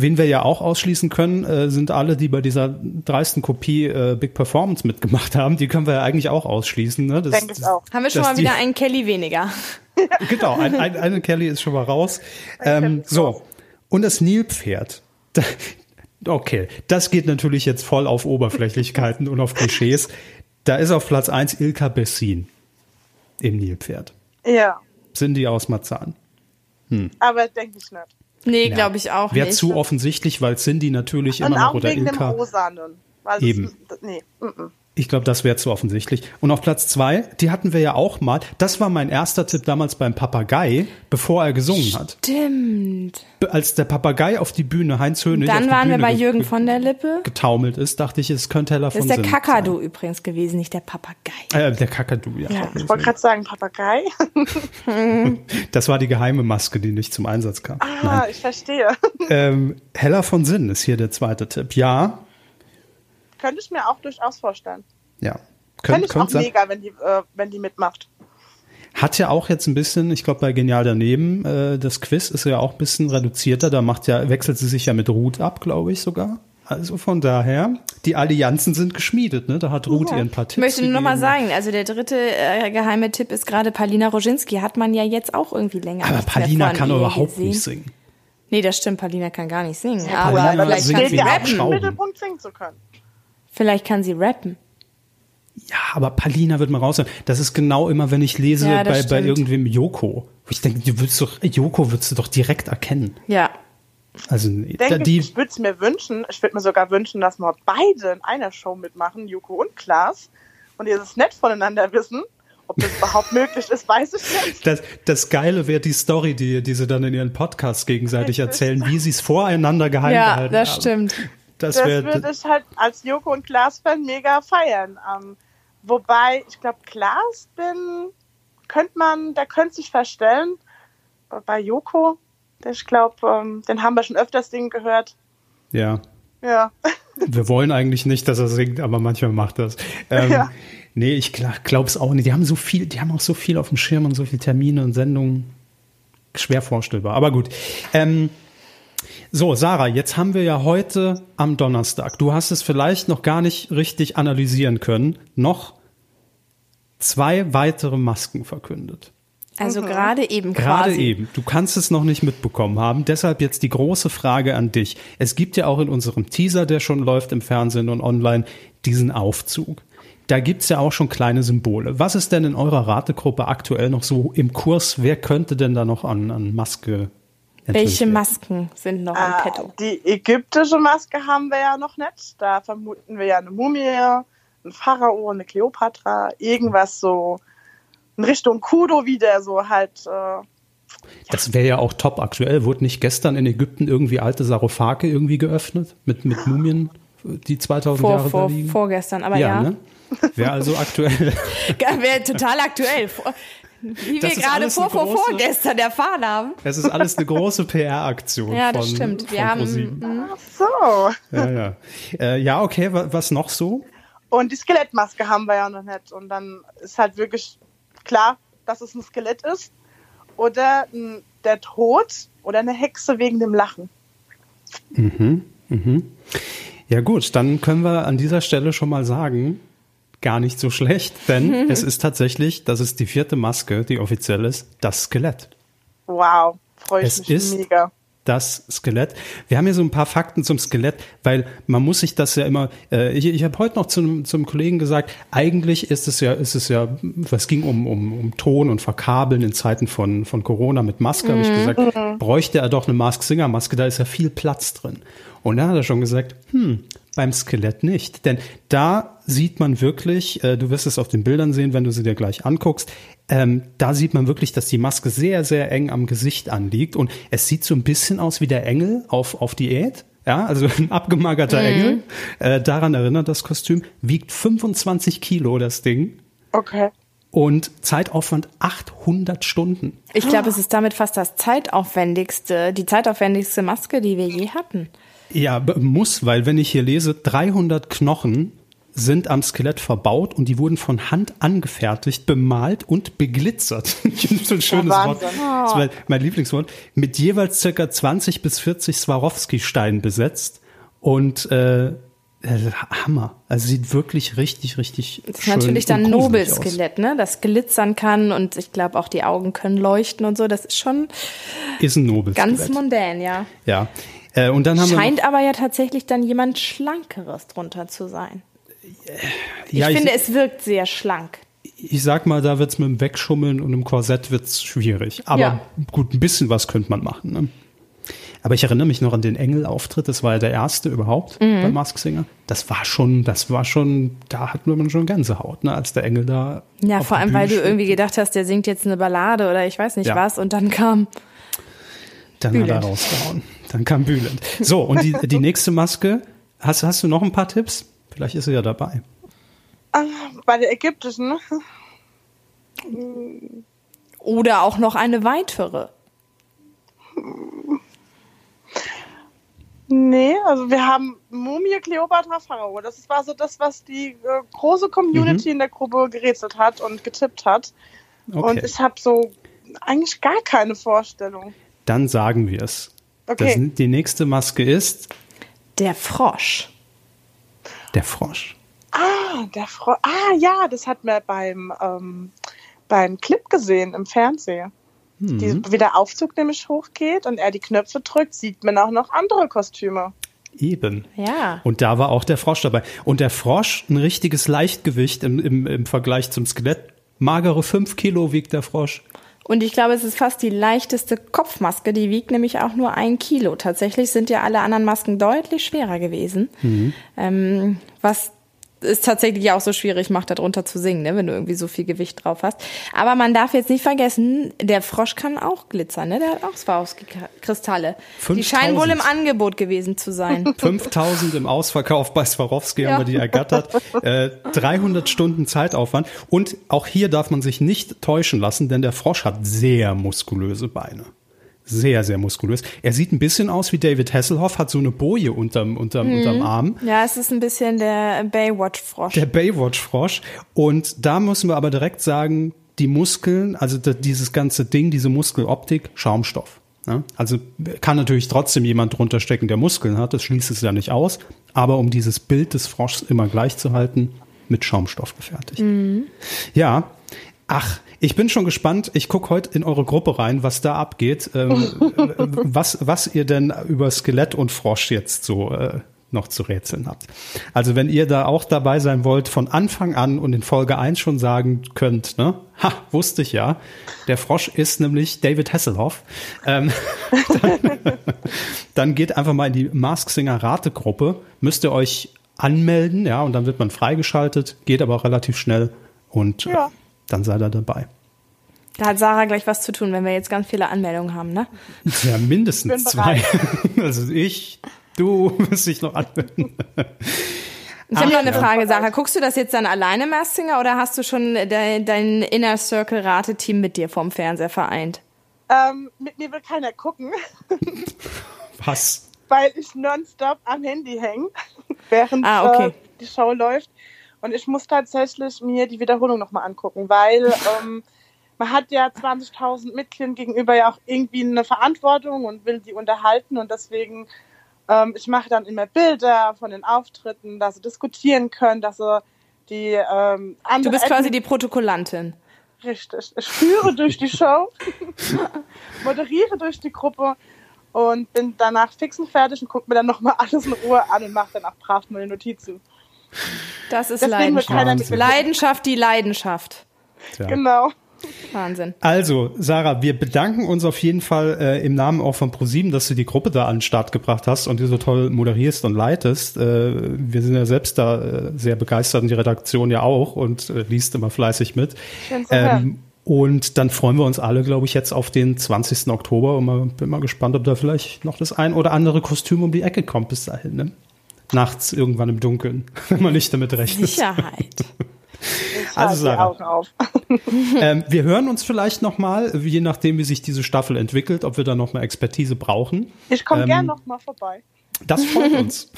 Wen wir ja auch ausschließen können, äh, sind alle, die bei dieser dreisten Kopie äh, Big Performance mitgemacht haben. Die können wir ja eigentlich auch ausschließen. Ne? Das, Denke ich auch. Haben wir schon mal wieder einen Kelly weniger. [laughs] genau, ein, ein, eine Kelly ist schon mal raus. Ähm, so, und das Nilpferd. [laughs] okay, das geht natürlich jetzt voll auf Oberflächlichkeiten und auf Klischees. Da ist auf Platz 1 Ilka Bessin im Nilpferd. Ja. Sind die aus Marzahn? Hm. Aber denke ich nicht. Nee, ja. glaube ich auch Wäre nicht. Wäre zu offensichtlich, weil Cindy natürlich Und immer noch oder Ilka. Dem Rosanen, Eben. Das, nee, mm -mm. Ich glaube, das wäre zu offensichtlich. Und auf Platz zwei, die hatten wir ja auch mal. Das war mein erster Tipp damals beim Papagei, bevor er gesungen hat. Stimmt. Als der Papagei auf die Bühne, Heinz Höhne, Dann waren wir bei Jürgen von der Lippe. Getaumelt ist, dachte ich, es könnte Heller von Das ist der Kakadu sein. übrigens gewesen, nicht der Papagei. Äh, der Kakadu, ja. ja ich wollte gerade sagen, Papagei. [laughs] das war die geheime Maske, die nicht zum Einsatz kam. Ah, Nein. ich verstehe. Ähm, Heller von Sinn ist hier der zweite Tipp. Ja, könnte ich mir auch durchaus vorstellen. Ja. Könnte ich auch mega, wenn die, äh, wenn die mitmacht. Hat ja auch jetzt ein bisschen, ich glaube bei Genial daneben, äh, das Quiz ist ja auch ein bisschen reduzierter. Da macht ja, wechselt sie sich ja mit Ruth ab, glaube ich sogar. Also von daher, die Allianzen sind geschmiedet, ne? Da hat Ruth ja. ihren paar Tipps. Ich möchte nur noch mal sagen, also der dritte äh, geheime Tipp ist gerade Palina Roginski. Hat man ja jetzt auch irgendwie länger. Aber Palina kann überhaupt gesehen. nicht singen. Nee, das stimmt. Palina kann gar nicht singen. Ja, aber Palina vielleicht kann sie rappen. Mittelpunkt singen zu können. Vielleicht kann sie rappen. Ja, aber Palina wird mal raushören. Das ist genau immer, wenn ich lese ja, bei, bei irgendwem Joko. Ich denke, du würdest doch, Joko würdest du doch direkt erkennen. Ja. Also, ich, denke, die, ich würde es mir wünschen, ich würde mir sogar wünschen, dass wir beide in einer Show mitmachen, Joko und Klaas, und ihr es nett voneinander wissen. Ob das überhaupt [laughs] möglich ist, weiß ich nicht. Das, das Geile wäre die Story, die, die sie dann in ihren Podcasts gegenseitig erzählen, wie sie es voreinander geheim ja, gehalten haben. Ja, das stimmt. Das, das würde ich halt als Joko und Klaas-Fan mega feiern. Ähm, wobei, ich glaube, Klaas bin, könnte man, der könnte sich verstellen. Bei Joko, ich glaube, ähm, den haben wir schon öfters Ding gehört. Ja. Ja. [laughs] Wir wollen eigentlich nicht, dass er singt, aber manchmal macht das. Ähm, ja. Nee, ich glaube es auch nicht. Die haben so viel, die haben auch so viel auf dem Schirm und so viele Termine und Sendungen. Schwer vorstellbar. Aber gut. Ähm, so, Sarah, jetzt haben wir ja heute am Donnerstag. Du hast es vielleicht noch gar nicht richtig analysieren können. Noch zwei weitere Masken verkündet. Also mhm. gerade eben Gerade eben. Du kannst es noch nicht mitbekommen haben. Deshalb jetzt die große Frage an dich. Es gibt ja auch in unserem Teaser, der schon läuft im Fernsehen und online, diesen Aufzug. Da gibt's ja auch schon kleine Symbole. Was ist denn in eurer Rategruppe aktuell noch so im Kurs? Wer könnte denn da noch an, an Maske welche Masken sind noch im äh, Petto? Die ägyptische Maske haben wir ja noch nicht. Da vermuten wir ja eine Mumie, ein Pharao, eine Kleopatra, irgendwas so in Richtung Kudo wieder so halt. Äh, das wäre ja auch top aktuell. Wurde nicht gestern in Ägypten irgendwie alte Sarkophage irgendwie geöffnet mit, mit Mumien, die 2000 vor, Jahre vor, da liegen? Vorgestern, aber ja. ja. Ne? Wäre also aktuell. [laughs] wäre total aktuell. Wie das wir gerade vor, vor, vorgestern erfahren haben. Es ist alles eine große PR-Aktion. ja, das von, stimmt. Wir haben. Mhm. Ach so. Ja, ja. Äh, ja, okay, was noch so? Und die Skelettmaske haben wir ja noch nicht. Und dann ist halt wirklich klar, dass es ein Skelett ist. Oder ein, der Tod oder eine Hexe wegen dem Lachen. Mhm, mhm. Ja gut, dann können wir an dieser Stelle schon mal sagen, gar nicht so schlecht, denn es ist tatsächlich, das ist die vierte Maske, die offiziell ist, das Skelett. Wow, freue ich es mich ist mega. Das Skelett. Wir haben hier so ein paar Fakten zum Skelett, weil man muss sich das ja immer. Äh, ich ich habe heute noch zum, zum Kollegen gesagt, eigentlich ist es ja, ist es ja, es ging um, um, um Ton und Verkabeln in Zeiten von, von Corona mit Maske, mhm. habe ich gesagt, mhm. bräuchte er doch eine Mask-Singer-Maske, da ist ja viel Platz drin. Und dann hat er schon gesagt, hm, beim Skelett nicht. Denn da sieht man wirklich, äh, du wirst es auf den Bildern sehen, wenn du sie dir gleich anguckst, ähm, da sieht man wirklich, dass die Maske sehr, sehr eng am Gesicht anliegt. Und es sieht so ein bisschen aus wie der Engel auf, auf Diät. Ja, also [laughs] ein abgemagerter Mhm. Engel. Äh, daran erinnert das Kostüm. Wiegt 25 Kilo, das Ding. Okay. Und Zeitaufwand 800 Stunden. Ich glaube, es ist damit fast das zeitaufwendigste, die zeitaufwendigste Maske, die wir je hatten. Ja, muss, weil wenn ich hier lese, 300 Knochen sind am Skelett verbaut und die wurden von Hand angefertigt, bemalt und beglitzert. [laughs] Ich finde so ein schönes Wort. Wahnsinn. Das ist mein, Lieblingswort. Mit jeweils circa 20 bis 40 Swarovski-Steinen besetzt und äh, Hammer. Also sieht wirklich richtig, richtig Das ist schön natürlich dann ein. Nobelskelett, ne? Das glitzern kann und ich glaube auch die Augen können leuchten und so. Das ist schon Ist ein Nobelskelett. ganz mondän, ja. Ja. Äh, und dann haben wir noch- Scheint aber ja tatsächlich dann jemand Schlankeres drunter zu sein. Ich ja, finde, es wirkt sehr schlank. ich sag mal, da wird's mit dem Wegschummeln und dem Korsett wird's schwierig. Aber Ja. gut, ein bisschen was könnte man machen. Ne? Aber ich erinnere mich noch an den Engel-Auftritt. Das war ja der erste überhaupt Mhm. bei Mask Singer. Das war schon, das war schon, da hat man schon Gänsehaut, ne, als der Engel da. Ja, vor allem, weil du irgendwie gedacht hast, der singt jetzt eine Ballade oder ich weiß nicht Ja. was und dann kam. Dann hat er Bülent. rausgehauen. Dann kam Bülent. So, und die, die nächste Maske. Hast, hast du noch ein paar Tipps? Vielleicht ist sie ja dabei. Ah, Bei der ägyptischen, Oder auch noch eine weitere. nee, also wir haben Mumie, Kleopatra, Pharao. Das war so das, was die äh, große Community in der Gruppe gerätselt hat und getippt hat. Und Okay. ich habe so eigentlich gar keine Vorstellung. Dann sagen wir es. Okay. Das, die nächste Maske ist Der Frosch. der Frosch. Ah, der Fro Ah, ja, das hat man beim, ähm, beim Clip gesehen im Fernsehen. Die, wie der Aufzug nämlich hochgeht und er die Knöpfe drückt, sieht man auch noch andere Kostüme. Eben. Ja. Und da war auch der Frosch dabei. Und der Frosch, ein richtiges Leichtgewicht im, im, im Vergleich zum Skelett. Magere fünf Kilo wiegt der Frosch. Und ich glaube, es ist fast die leichteste Kopfmaske. Die wiegt nämlich auch nur ein Kilo. Tatsächlich sind ja alle anderen Masken deutlich schwerer gewesen. Ähm, was es tatsächlich auch so schwierig macht, darunter zu singen, ne, wenn du irgendwie so viel Gewicht drauf hast. Aber man darf jetzt nicht vergessen, der Frosch kann auch glitzern, ne? Der hat auch Swarovski-Kristalle. Die 5000. scheinen wohl im Angebot gewesen zu sein. [laughs] 5000 im Ausverkauf bei Swarovski haben wir die ergattert. Äh, 300 Stunden Zeitaufwand. Und auch hier darf man sich nicht täuschen lassen, denn der Frosch hat sehr muskulöse Beine. Sehr, sehr muskulös. Er sieht ein bisschen aus wie David Hasselhoff, hat so eine Boje unterm, unterm, unterm Arm. ja, es ist ein bisschen der Baywatch-Frosch. Der Baywatch-Frosch. Und da müssen wir aber direkt sagen, die Muskeln, also dieses ganze Ding, diese Muskeloptik, Schaumstoff. Ja? Also kann natürlich trotzdem jemand drunter stecken, der Muskeln hat, das schließt es ja nicht aus. Aber um dieses Bild des Froschs immer gleich zu halten, mit Schaumstoff gefertigt. Ja. Ach, ich bin schon gespannt. Ich gucke heute in eure Gruppe rein, was da abgeht. Ähm, äh, [laughs] was, was ihr denn über Skelett und Frosch jetzt so äh, noch zu rätseln habt. Also wenn ihr da auch dabei sein wollt, von Anfang an und in Folge 1 schon sagen könnt, ne? Ha, wusste ich ja. Der Frosch ist nämlich David Hasselhoff. Ähm, [laughs] dann, [laughs] dann geht einfach mal in die Mask Singer Rategruppe. Müsst ihr euch anmelden, ja, und dann wird man freigeschaltet, geht aber auch relativ schnell und äh, Ja. Dann seid ihr dabei. Da hat Sarah gleich was zu tun, wenn wir jetzt ganz viele Anmeldungen haben, ne? [laughs] Ja, mindestens zwei. [laughs] Also ich, du [laughs] wirst dich noch anmelden. Ich habe noch eine Frage, Sarah. Guckst du das jetzt dann alleine, Masked Singer, oder hast du schon dein, dein Inner Circle Rateteam mit dir vorm Fernseher vereint? Ähm, mit mir will keiner gucken, Was? weil ich nonstop am Handy hänge, während Ah, okay. äh, die Show läuft. Und ich muss tatsächlich mir die Wiederholung nochmal angucken, weil [laughs] ähm, man hat ja 20.000 Mitgliedern gegenüber ja auch irgendwie eine Verantwortung und will die unterhalten. Und deswegen, ähm, ich mache dann immer Bilder von den Auftritten, dass sie diskutieren können, dass sie die ähm, Du bist quasi die Protokollantin. Richtig. Ich führe durch die Show, [laughs] moderiere durch die Gruppe und bin danach fix und fertig und gucke mir dann nochmal alles in Ruhe an und mache dann auch brav meine Notizen. Das ist Deswegen Leidenschaft. Leidenschaft, die Leidenschaft. Tja. Genau. Wahnsinn. Also, Sarah, wir bedanken uns auf jeden Fall äh, im Namen auch von ProSieben, dass du die Gruppe da an den Start gebracht hast und die so toll moderierst und leitest. Äh, wir sind ja selbst da äh, sehr begeistert und die Redaktion ja auch und äh, liest immer fleißig mit. Schön zu. Ähm, und dann freuen wir uns alle, glaube ich, jetzt auf den 20. Oktober und mal, bin mal gespannt, ob da vielleicht noch das ein oder andere Kostüm um die Ecke kommt bis dahin. Ne? Nachts irgendwann im Dunkeln, [laughs] wenn man nicht damit rechnet. Sicherheit. Ich Also, Sarah. Augen auf. [laughs] ähm, wir hören uns vielleicht noch mal, je nachdem, wie sich diese Staffel entwickelt, ob wir da noch mal Expertise brauchen. Ich komme Ähm, gern noch mal vorbei. Das freut [laughs] uns.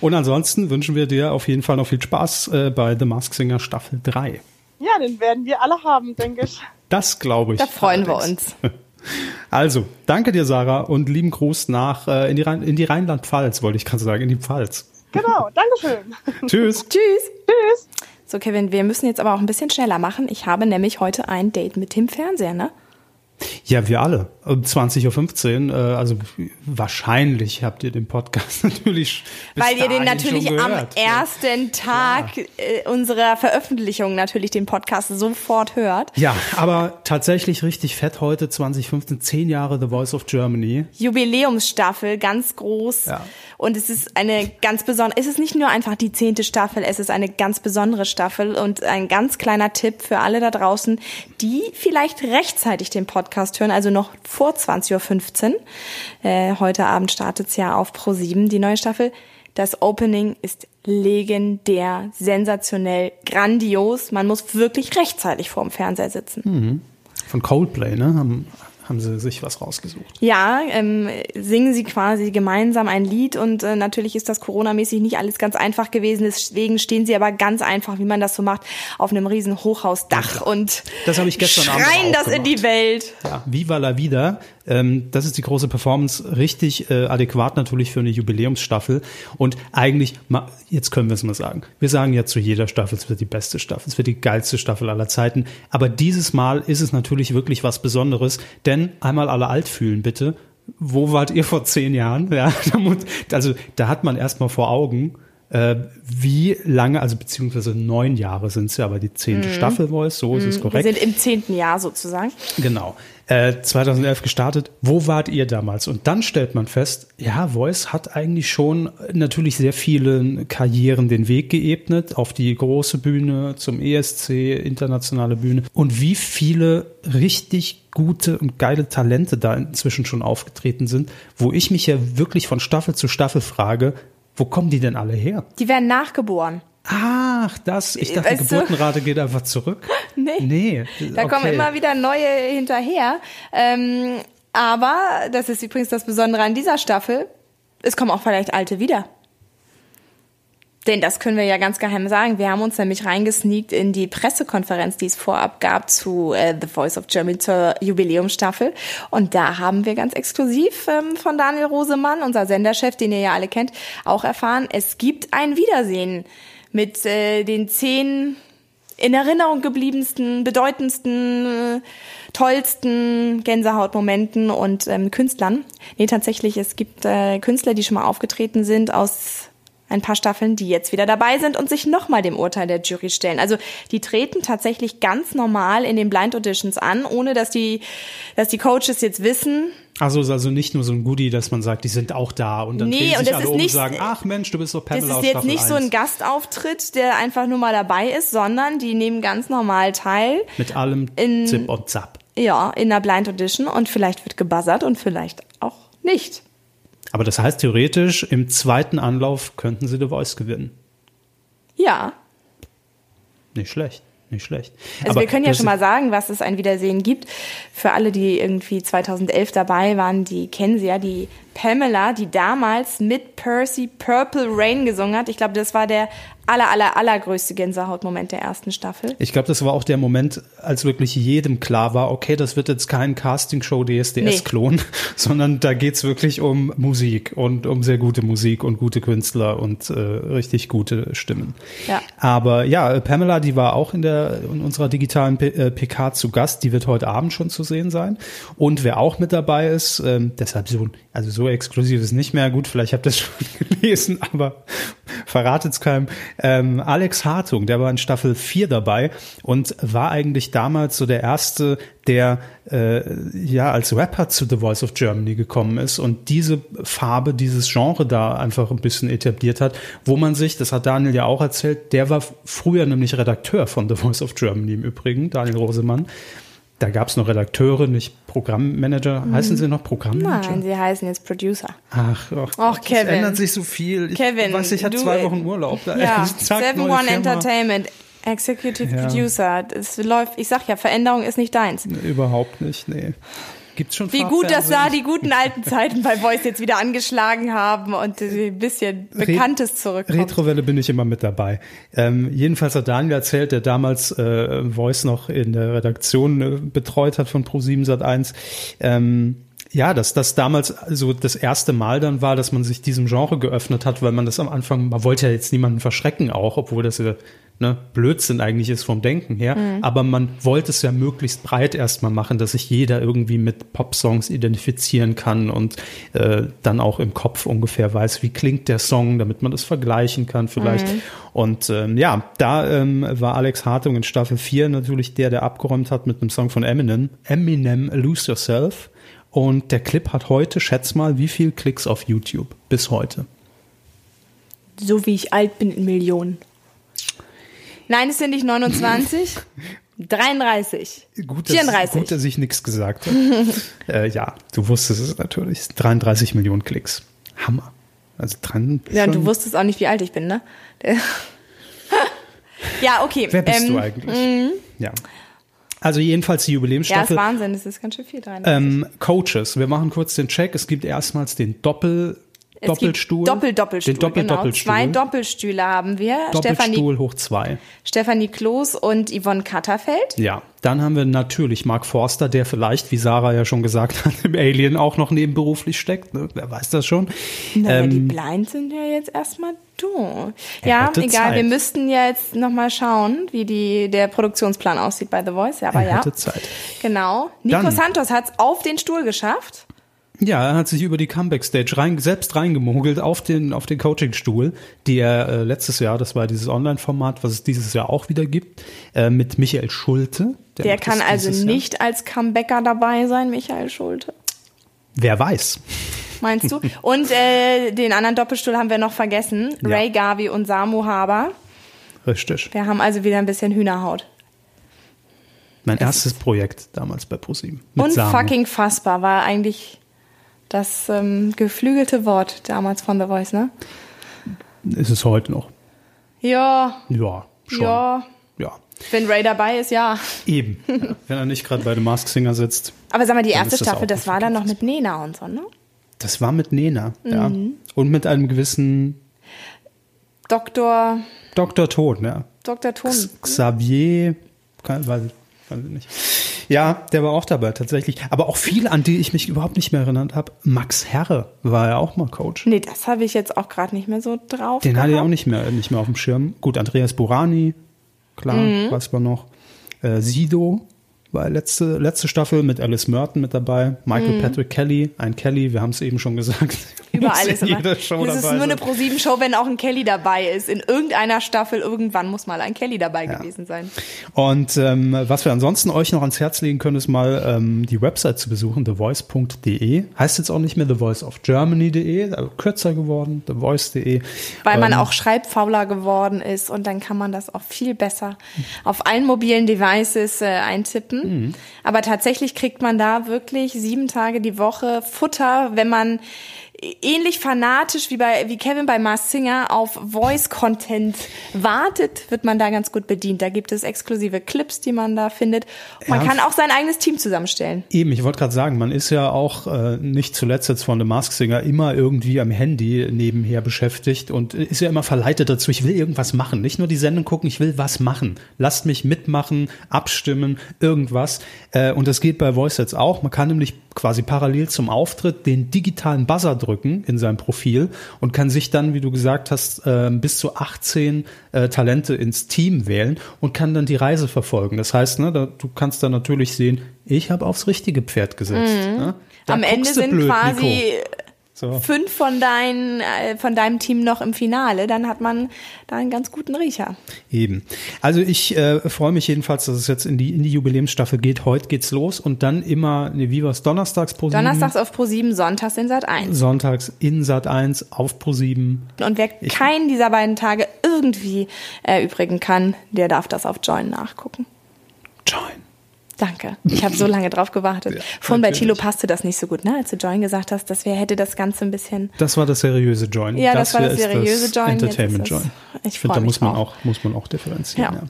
Und ansonsten wünschen wir dir auf jeden Fall noch viel Spaß äh, bei The Mask Singer Staffel 3. Ja, den werden wir alle haben, denke ich. Das glaube ich. Da freuen wir allerdings. uns. Also, danke dir, Sarah, und lieben Gruß nach äh, in die, Rhein in die Rheinland-Pfalz, wollte ich gerade sagen, in die Pfalz. Genau, Dankeschön. [laughs] Tschüss. Tschüss. Tschüss. So, Kevin, wir müssen jetzt aber auch ein bisschen schneller machen. Ich habe nämlich heute ein Date mit dem Fernseher, ne? Ja, wir alle. Um 20.15 Uhr, äh, also wahrscheinlich habt ihr den Podcast [laughs] natürlich Weil ihr den natürlich am gehört. ersten Tag äh, unserer Veröffentlichung natürlich den Podcast sofort hört. Ja, aber tatsächlich richtig fett heute, 2015, zehn Jahre The Voice of Germany. Jubiläumsstaffel, ganz groß. Ja. Und es ist eine ganz besondere, es ist nicht nur einfach die zehnte Staffel, es ist eine ganz besondere Staffel und ein ganz kleiner Tipp für alle da draußen, die vielleicht rechtzeitig den Podcast hören, also noch vor 20.15 Uhr. Äh, heute Abend startet's ja auf Pro7, die neue Staffel. Das Opening ist legendär, sensationell, grandios. Man muss wirklich rechtzeitig vorm Fernseher sitzen. Von Coldplay, ne? Haben, haben sie sich was rausgesucht. Ja, ähm, singen sie quasi gemeinsam ein Lied und äh, natürlich ist das Corona-mäßig nicht alles ganz einfach gewesen. Deswegen stehen sie aber ganz einfach, wie man das so macht, auf einem riesen Hochhausdach und Das habe ich gestern Abend schreien auch das in gemacht. die Welt. Ja, Viva la Vida. Ähm, das ist die große Performance, richtig äh, adäquat natürlich für eine Jubiläumsstaffel. Und eigentlich, jetzt können wir es mal sagen. Wir sagen ja zu jeder Staffel, es wird die beste Staffel, es wird die geilste Staffel aller Zeiten. Aber dieses Mal ist es natürlich wirklich was Besonderes, denn einmal alle alt fühlen, bitte. Wo wart ihr vor zehn Jahren? Ja, [laughs] also da hat man erstmal vor Augen, äh, wie lange, also beziehungsweise neun Jahre sind es ja, aber die zehnte Staffel Voice, so ist es Mhm. Wir korrekt. sind im zehnten Jahr sozusagen. Genau. Äh, 2011 gestartet. Wo wart ihr damals? Und dann stellt man fest, ja, Voice hat eigentlich schon natürlich sehr vielen Karrieren den Weg geebnet auf die große Bühne, zum ESC, internationale Bühne. Und wie viele richtig gute und geile Talente da inzwischen schon aufgetreten sind, wo ich mich ja wirklich von Staffel zu Staffel frage, wo kommen die denn alle her? Die werden nachgeboren. Ach, das, ich dachte, die Weißt du? Geburtenrate geht einfach zurück. [laughs] Nee. Nee. Da kommen okay. immer wieder neue hinterher. Ähm, aber, das ist übrigens das Besondere an dieser Staffel, es kommen auch vielleicht alte wieder. Denn das können wir ja ganz geheim sagen. Wir haben uns nämlich reingesneakt in die Pressekonferenz, die es vorab gab zu äh, The Voice of Germany zur Jubiläumsstaffel. Und da haben wir ganz exklusiv ähm, von Daniel Rosemann, unser Senderchef, den ihr ja alle kennt, auch erfahren, es gibt ein Wiedersehen mit äh, den zehn in Erinnerung gebliebensten, bedeutendsten, äh, tollsten Gänsehautmomenten und ähm, Künstlern. Nee, tatsächlich, es gibt äh, Künstler, die schon mal aufgetreten sind aus ein paar Staffeln, die jetzt wieder dabei sind und sich nochmal dem Urteil der Jury stellen. Also die treten tatsächlich ganz normal in den Blind Auditions an, ohne dass die, dass die Coaches jetzt wissen, Also ist also nicht nur so ein Goodie, dass man sagt, die sind auch da und dann Nee, drehen und sich alle um und nicht- sagen, ach Mensch, du bist doch Pamela Das ist jetzt Staffel nicht so 1. ein Gastauftritt, der einfach nur mal dabei ist, sondern die nehmen ganz normal teil. Mit allem in- Zip und Zap. Ja, in der Blind Audition und vielleicht wird gebuzzert und vielleicht auch nicht. Aber das heißt theoretisch, im zweiten Anlauf könnten sie The Voice gewinnen. Ja. Nicht schlecht, nicht schlecht. Also Aber wir können ja schon mal sagen, was es ein Wiedersehen gibt. Für alle, die irgendwie 2011 dabei waren, die kennen sie ja, die Pamela, die damals mit Percy Purple Rain gesungen hat. Ich glaube, das war der aller, aller, allergrößte Gänsehautmoment der ersten Staffel. Ich glaube, das war auch der Moment, als wirklich jedem klar war, okay, das wird jetzt kein Castingshow DSDS-Klon, [laughs] sondern da geht's wirklich um Musik und um sehr gute Musik und gute Künstler und äh, richtig gute Stimmen. Ja. Aber ja, Pamela, die war auch in der in unserer digitalen P äh, PK zu Gast, die wird heute Abend schon zu sehen sein. Und wer auch mit dabei ist, ähm, deshalb so, also so exklusiv ist nicht mehr gut, vielleicht habt ihr es [laughs] schon gelesen, aber verratet's keinem. Ähm, Alex Hartung, der war in Staffel 4 dabei und war eigentlich damals so der erste, der äh, ja als Rapper zu The Voice of Germany gekommen ist und diese Farbe, dieses Genre da einfach ein bisschen etabliert hat, wo man sich, das hat Daniel ja auch erzählt, der war früher nämlich Redakteur von The Voice of Germany im Übrigen, Daniel Rosemann. Da gab es noch Redakteure, nicht Programmmanager. Mhm. Heißen sie noch Programmmanager? Nein, sie heißen jetzt Producer. Ach, oh, Och, Kevin. Es ändert sich so viel. Ich Kevin, weiß, ich hatte zwei Wochen Urlaub. Da Ja, [laughs] zack, Seven neue One Firma. Entertainment, Executive Ja. Producer. Es läuft, ich sag ja, Veränderung ist nicht deins. Überhaupt nicht, nee. Gibt's schon Wie gut, dass da die guten alten Zeiten bei Voice jetzt wieder angeschlagen haben und ein bisschen Bekanntes zurückkommt. Retrowelle bin ich immer mit dabei. Ähm, jedenfalls hat Daniel erzählt, der damals äh, Voice noch in der Redaktion äh, betreut hat von Pro7 Sat1. Ähm, ja, dass das damals so das erste Mal dann war, dass man sich diesem Genre geöffnet hat, weil man das am Anfang, man wollte ja jetzt niemanden verschrecken auch, obwohl das ja ne, Blödsinn eigentlich ist vom Denken her. Aber man wollte es ja möglichst breit erstmal machen, dass sich jeder irgendwie mit Popsongs identifizieren kann und äh, dann auch im Kopf ungefähr weiß, wie klingt der Song, damit man das vergleichen kann vielleicht. Und ähm, ja, da ähm, war Alex Hartung in Staffel 4 natürlich der, der abgeräumt hat mit einem Song von Eminem, Eminem Lose Yourself. Und der Clip hat heute, schätz mal, wie viel Klicks auf YouTube bis heute? So wie ich alt bin in Millionen. Nein, es sind nicht 29, 33, [laughs] Gut, dass, 34. gut, dass ich nichts gesagt habe. [laughs] äh, ja, du wusstest es natürlich. 33 Millionen Klicks. Hammer. Also dran. Ja, und du wusstest auch nicht, wie alt ich bin, ne? [laughs] ja, okay. Wer bist ähm, du eigentlich? Ja. Also jedenfalls die Ja, ist Jubiläumsstaffel. Wahnsinn, das ist ganz schön viel dran. ähm, Coaches. Wir machen kurz den Check. Es gibt erstmals den Doppel Es Doppelstuhl. Gibt Doppel-Doppelstuhl. Den Doppel genau. Doppelstuhl. Zwei Doppelstühle haben wir. Stefanie, Doppelstuhl hoch zwei. Stefanie Kloß und Yvonne Katterfeld. Ja, dann haben wir natürlich Mark Forster, der vielleicht, wie Sarah ja schon gesagt hat, im Alien auch noch nebenberuflich steckt. Ne? Wer weiß das schon. Na, aber die Ähm, Blind sind ja jetzt erstmal du. Ja, egal. Zeit. Wir müssten ja jetzt nochmal schauen, wie die, der Produktionsplan aussieht bei The Voice. Ja, aber er ja. Zeit. Genau. Nico Dann- Santos hat's auf den Stuhl geschafft. Ja, er hat sich über die Comeback-Stage rein, selbst reingemogelt auf den, auf den Coaching-Stuhl, die er äh, letztes Jahr, das war dieses Online-Format, was es dieses Jahr auch wieder gibt, äh, mit Michael Schulte. Der macht kann also dieses Jahr. nicht als Comebacker dabei sein, Michael Schulte. Wer weiß. Meinst du? [laughs] Und äh, den anderen Doppelstuhl haben wir noch vergessen. Ja. Ray Garvey und Samu Haber. Richtig. Wir haben also wieder ein bisschen Hühnerhaut. Mein erstes Projekt damals bei ProSieben. Und Samu. fucking fassbar war eigentlich das ähm, geflügelte Wort damals von The Voice, ne? Ist es heute noch. Ja, Ja, schon. ja. Ja. Wenn Ray dabei ist, ja. Eben. Ja. Wenn er nicht gerade bei The Mask Singer sitzt. Aber sag mal, die erste das Staffel, das war dann noch mit Nena und so, ne? Das war mit Nena, ja. Mhm. Und mit einem gewissen Dr. Dr. Tod, ja. Dr. Ton. Xavier, kann, weiß, weiß ich nicht. Ja, der war auch dabei, tatsächlich. Aber auch viele, an die ich mich überhaupt nicht mehr erinnert habe. Max Herre war ja auch mal Coach. Nee, das habe ich jetzt auch gerade nicht mehr so drauf. Den hatte ich auch nicht mehr, nicht mehr auf dem Schirm. Gut, Andreas Burani, klar, Mhm. weiß man noch. Äh, Sido war letzte, letzte Staffel mit Alice Merton mit dabei. Michael Patrick Kelly, ein Kelly, wir haben es eben schon gesagt. [laughs] Überall ist jeder Show das ist nur eine sein. Pro-7-Show, wenn auch ein Kelly dabei ist. In irgendeiner Staffel irgendwann muss mal ein Kelly dabei gewesen sein. Und ähm, was wir ansonsten euch noch ans Herz legen können, ist mal ähm, die Website zu besuchen, thevoice.de. Heißt jetzt auch nicht mehr thevoiceofgermany.de, also kürzer geworden, thevoice.de. Weil man Ähm, auch schreibfauler geworden ist und dann kann man das auch viel besser auf allen mobilen Devices äh, eintippen. Mhm. Aber tatsächlich kriegt man da wirklich sieben Tage die Woche Futter, wenn man ähnlich fanatisch wie bei wie Kevin bei Mars Singer auf Voice Content wartet, wird man da ganz gut bedient. Da gibt es exklusive Clips, die man da findet. Und man Ja. kann auch sein eigenes Team zusammenstellen. Eben, ich wollte gerade sagen, man ist ja auch äh, nicht zuletzt jetzt von The Mask Singer immer irgendwie am Handy nebenher beschäftigt und ist ja immer verleitet dazu, ich will irgendwas machen. Nicht nur die Sendung gucken, ich will was machen. Lasst mich mitmachen, abstimmen, irgendwas. Äh, und das geht bei Voice jetzt auch. Man kann nämlich quasi parallel zum Auftritt den digitalen Buzzer drücken in seinem Profil und kann sich dann, wie du gesagt hast, äh, bis zu 18 äh, Talente ins Team wählen und kann dann die Reise verfolgen. Das heißt, ne, da, du kannst dann natürlich sehen, ich habe aufs richtige Pferd gesetzt. Ne? Mhm. Am Ende sind blöd, quasi Nico. So. fünf von, dein, äh, von deinem Team noch im Finale, dann hat man da einen ganz guten Riecher. Eben. Also ich äh, freue mich jedenfalls, dass es jetzt in die, in die Jubiläumsstaffel geht. Heute geht's los und dann immer, ne, wie war's, donnerstags pro Donnerstags auf Pro 7, sonntags in Sat 1. Sonntags in Sat 1 auf Pro 7. Und wer keinen dieser beiden Tage irgendwie erübrigen kann, der darf das auf Join nachgucken. Join. Danke. Ich habe so lange drauf gewartet. [laughs] Ja, Vorhin bei. Chilo passte das nicht so gut, ne? Als du Join gesagt hast, das wär, hätte das Ganze ein bisschen. Das war das seriöse Join. Ja, das war hier das seriöse Join, jetzt Entertainment es- Join. ich finde, da muss man auch, muss man auch differenzieren. Ja. Ja.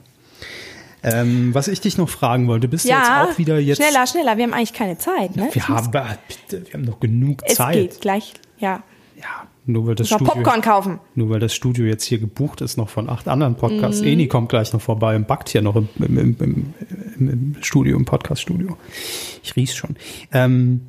Ähm, was ich dich noch fragen wollte, bist du Ja, jetzt auch wieder jetzt. schneller, schneller. Wir haben eigentlich keine Zeit, ne? Wir haben, bitte, wir haben noch genug es Zeit. geht gleich. Ja. Ja, nur weil das Noch Studio, Popcorn kaufen. nur weil das Studio jetzt hier gebucht ist, noch von acht anderen. Podcasts. Eni kommt gleich noch vorbei und backt hier noch im, im, im, im, im, im Studio, im Podcast-Studio. Ich riech's schon. Ähm,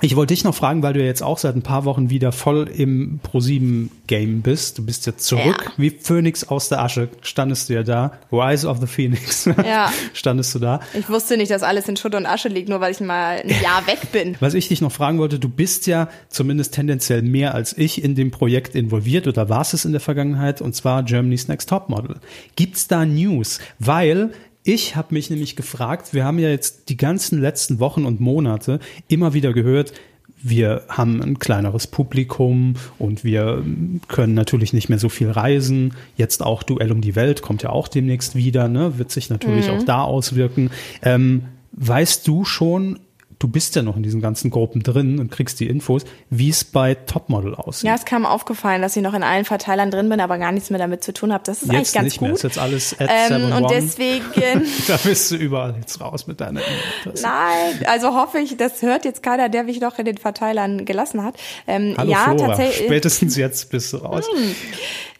ich wollte dich noch fragen, weil du ja jetzt auch seit ein paar Wochen wieder voll im Pro7-Game bist. Du bist jetzt zurück Ja. wie Phönix aus der Asche. Standest du ja da. Rise of the Phoenix. Ja. [laughs] Standest du da. Ich wusste nicht, dass alles in Schutt und Asche liegt, nur weil ich mal ein [laughs] Jahr weg bin. Was ich dich noch fragen wollte, du bist ja zumindest tendenziell mehr als ich in dem Projekt involviert oder warst es in der Vergangenheit und zwar Germany's Next Topmodel. Gibt's da News? Weil ich habe mich nämlich gefragt, wir haben ja jetzt die ganzen letzten Wochen und Monate immer wieder gehört, wir haben ein kleineres Publikum und wir können natürlich nicht mehr so viel reisen. Jetzt auch Duell um die Welt kommt ja auch demnächst wieder, ne? wird sich natürlich auch da auswirken. Ähm, weißt du schon, du bist ja noch in diesen ganzen Gruppen drin und kriegst die Infos, wie es bei Topmodel aussieht? Ja, es kam aufgefallen, dass ich noch in allen Verteilern drin bin, aber gar nichts mehr damit zu tun habe. Das ist eigentlich jetzt ganz nicht mehr, gut. ist jetzt alles Ähm, 7 und deswegen, [laughs] Da bist du überall jetzt raus mit deiner E-Mail-Adresse. nein, also hoffe ich, das hört jetzt keiner, der mich noch in den Verteilern gelassen hat. Ähm, Hallo ja, Flora, tatsächlich. spätestens jetzt bist du raus.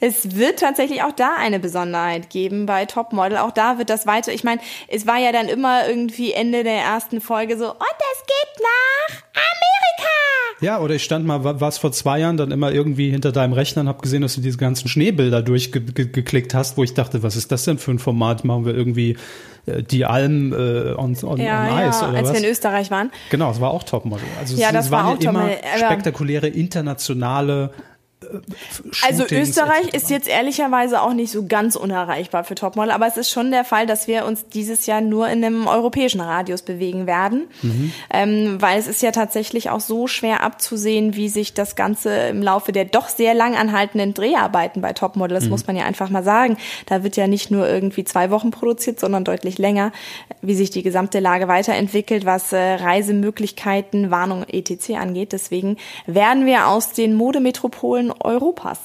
Es wird tatsächlich auch da eine Besonderheit geben bei Topmodel. Auch da wird das weiter. Ich meine, es war ja dann immer irgendwie Ende der ersten Folge so, und es geht nach Amerika. Ja, oder ich stand mal, wa- war's vor zwei Jahren, dann immer irgendwie hinter deinem Rechner und habe gesehen, dass du diese ganzen Schneebilder durchgeklickt hast, wo ich dachte, was ist das denn für ein Format? Machen wir irgendwie äh, die Alm äh, on, on, Ja, on Ice ja, oder als was? wir in Österreich waren. Genau, es war auch Topmodel. Also Ja, es, das es war waren auch immer Topmodel, spektakuläre internationale äh, Also Shootings Österreich ist jetzt ehrlicherweise auch nicht so ganz unerreichbar für Topmodel, aber es ist schon der Fall, dass wir uns dieses Jahr nur in einem europäischen Radius bewegen werden, ähm, weil es ist ja tatsächlich auch so schwer abzusehen, wie sich das Ganze im Laufe der doch sehr lang anhaltenden Dreharbeiten bei Topmodel, das muss man ja einfach mal sagen, da wird ja nicht nur irgendwie zwei Wochen produziert, sondern deutlich länger, wie sich die gesamte Lage weiterentwickelt, was äh, Reisemöglichkeiten, Warnung etc. angeht. Deswegen werden wir aus den Modemetropolen Europas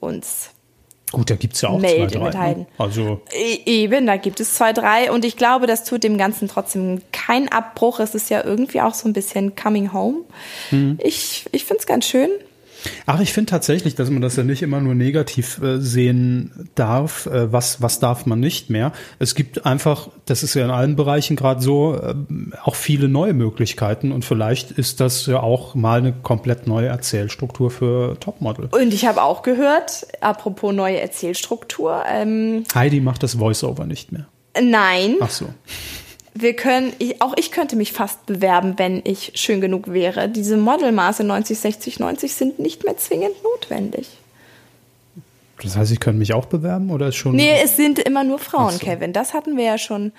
uns Gut, da gibt's ja auch Melden zwei, drei. Ne? Also E- Eben, da gibt es zwei, drei und ich glaube, das tut dem Ganzen trotzdem keinen Abbruch. Es ist ja irgendwie auch so ein bisschen Coming Home. Mhm. Ich, ich finde es ganz schön. Ach, ich finde tatsächlich, dass man das ja nicht immer nur negativ äh, sehen darf. Äh, was, was darf man nicht mehr? Es gibt einfach, das ist ja in allen Bereichen gerade so, äh, auch viele neue Möglichkeiten und vielleicht ist das ja auch mal eine komplett neue Erzählstruktur für Topmodel. Und ich habe auch gehört, apropos neue Erzählstruktur, ähm, Heidi macht das Voiceover nicht mehr. nein, Ach so. Wir können, ich, auch ich könnte mich fast bewerben, wenn ich schön genug wäre. Diese Modelmaße 90, 60, 90 sind nicht mehr zwingend notwendig. Das heißt, ich könnte mich auch bewerben oder ist schon. Nee, es sind immer nur Frauen, so. Kevin. Das hatten wir ja schon.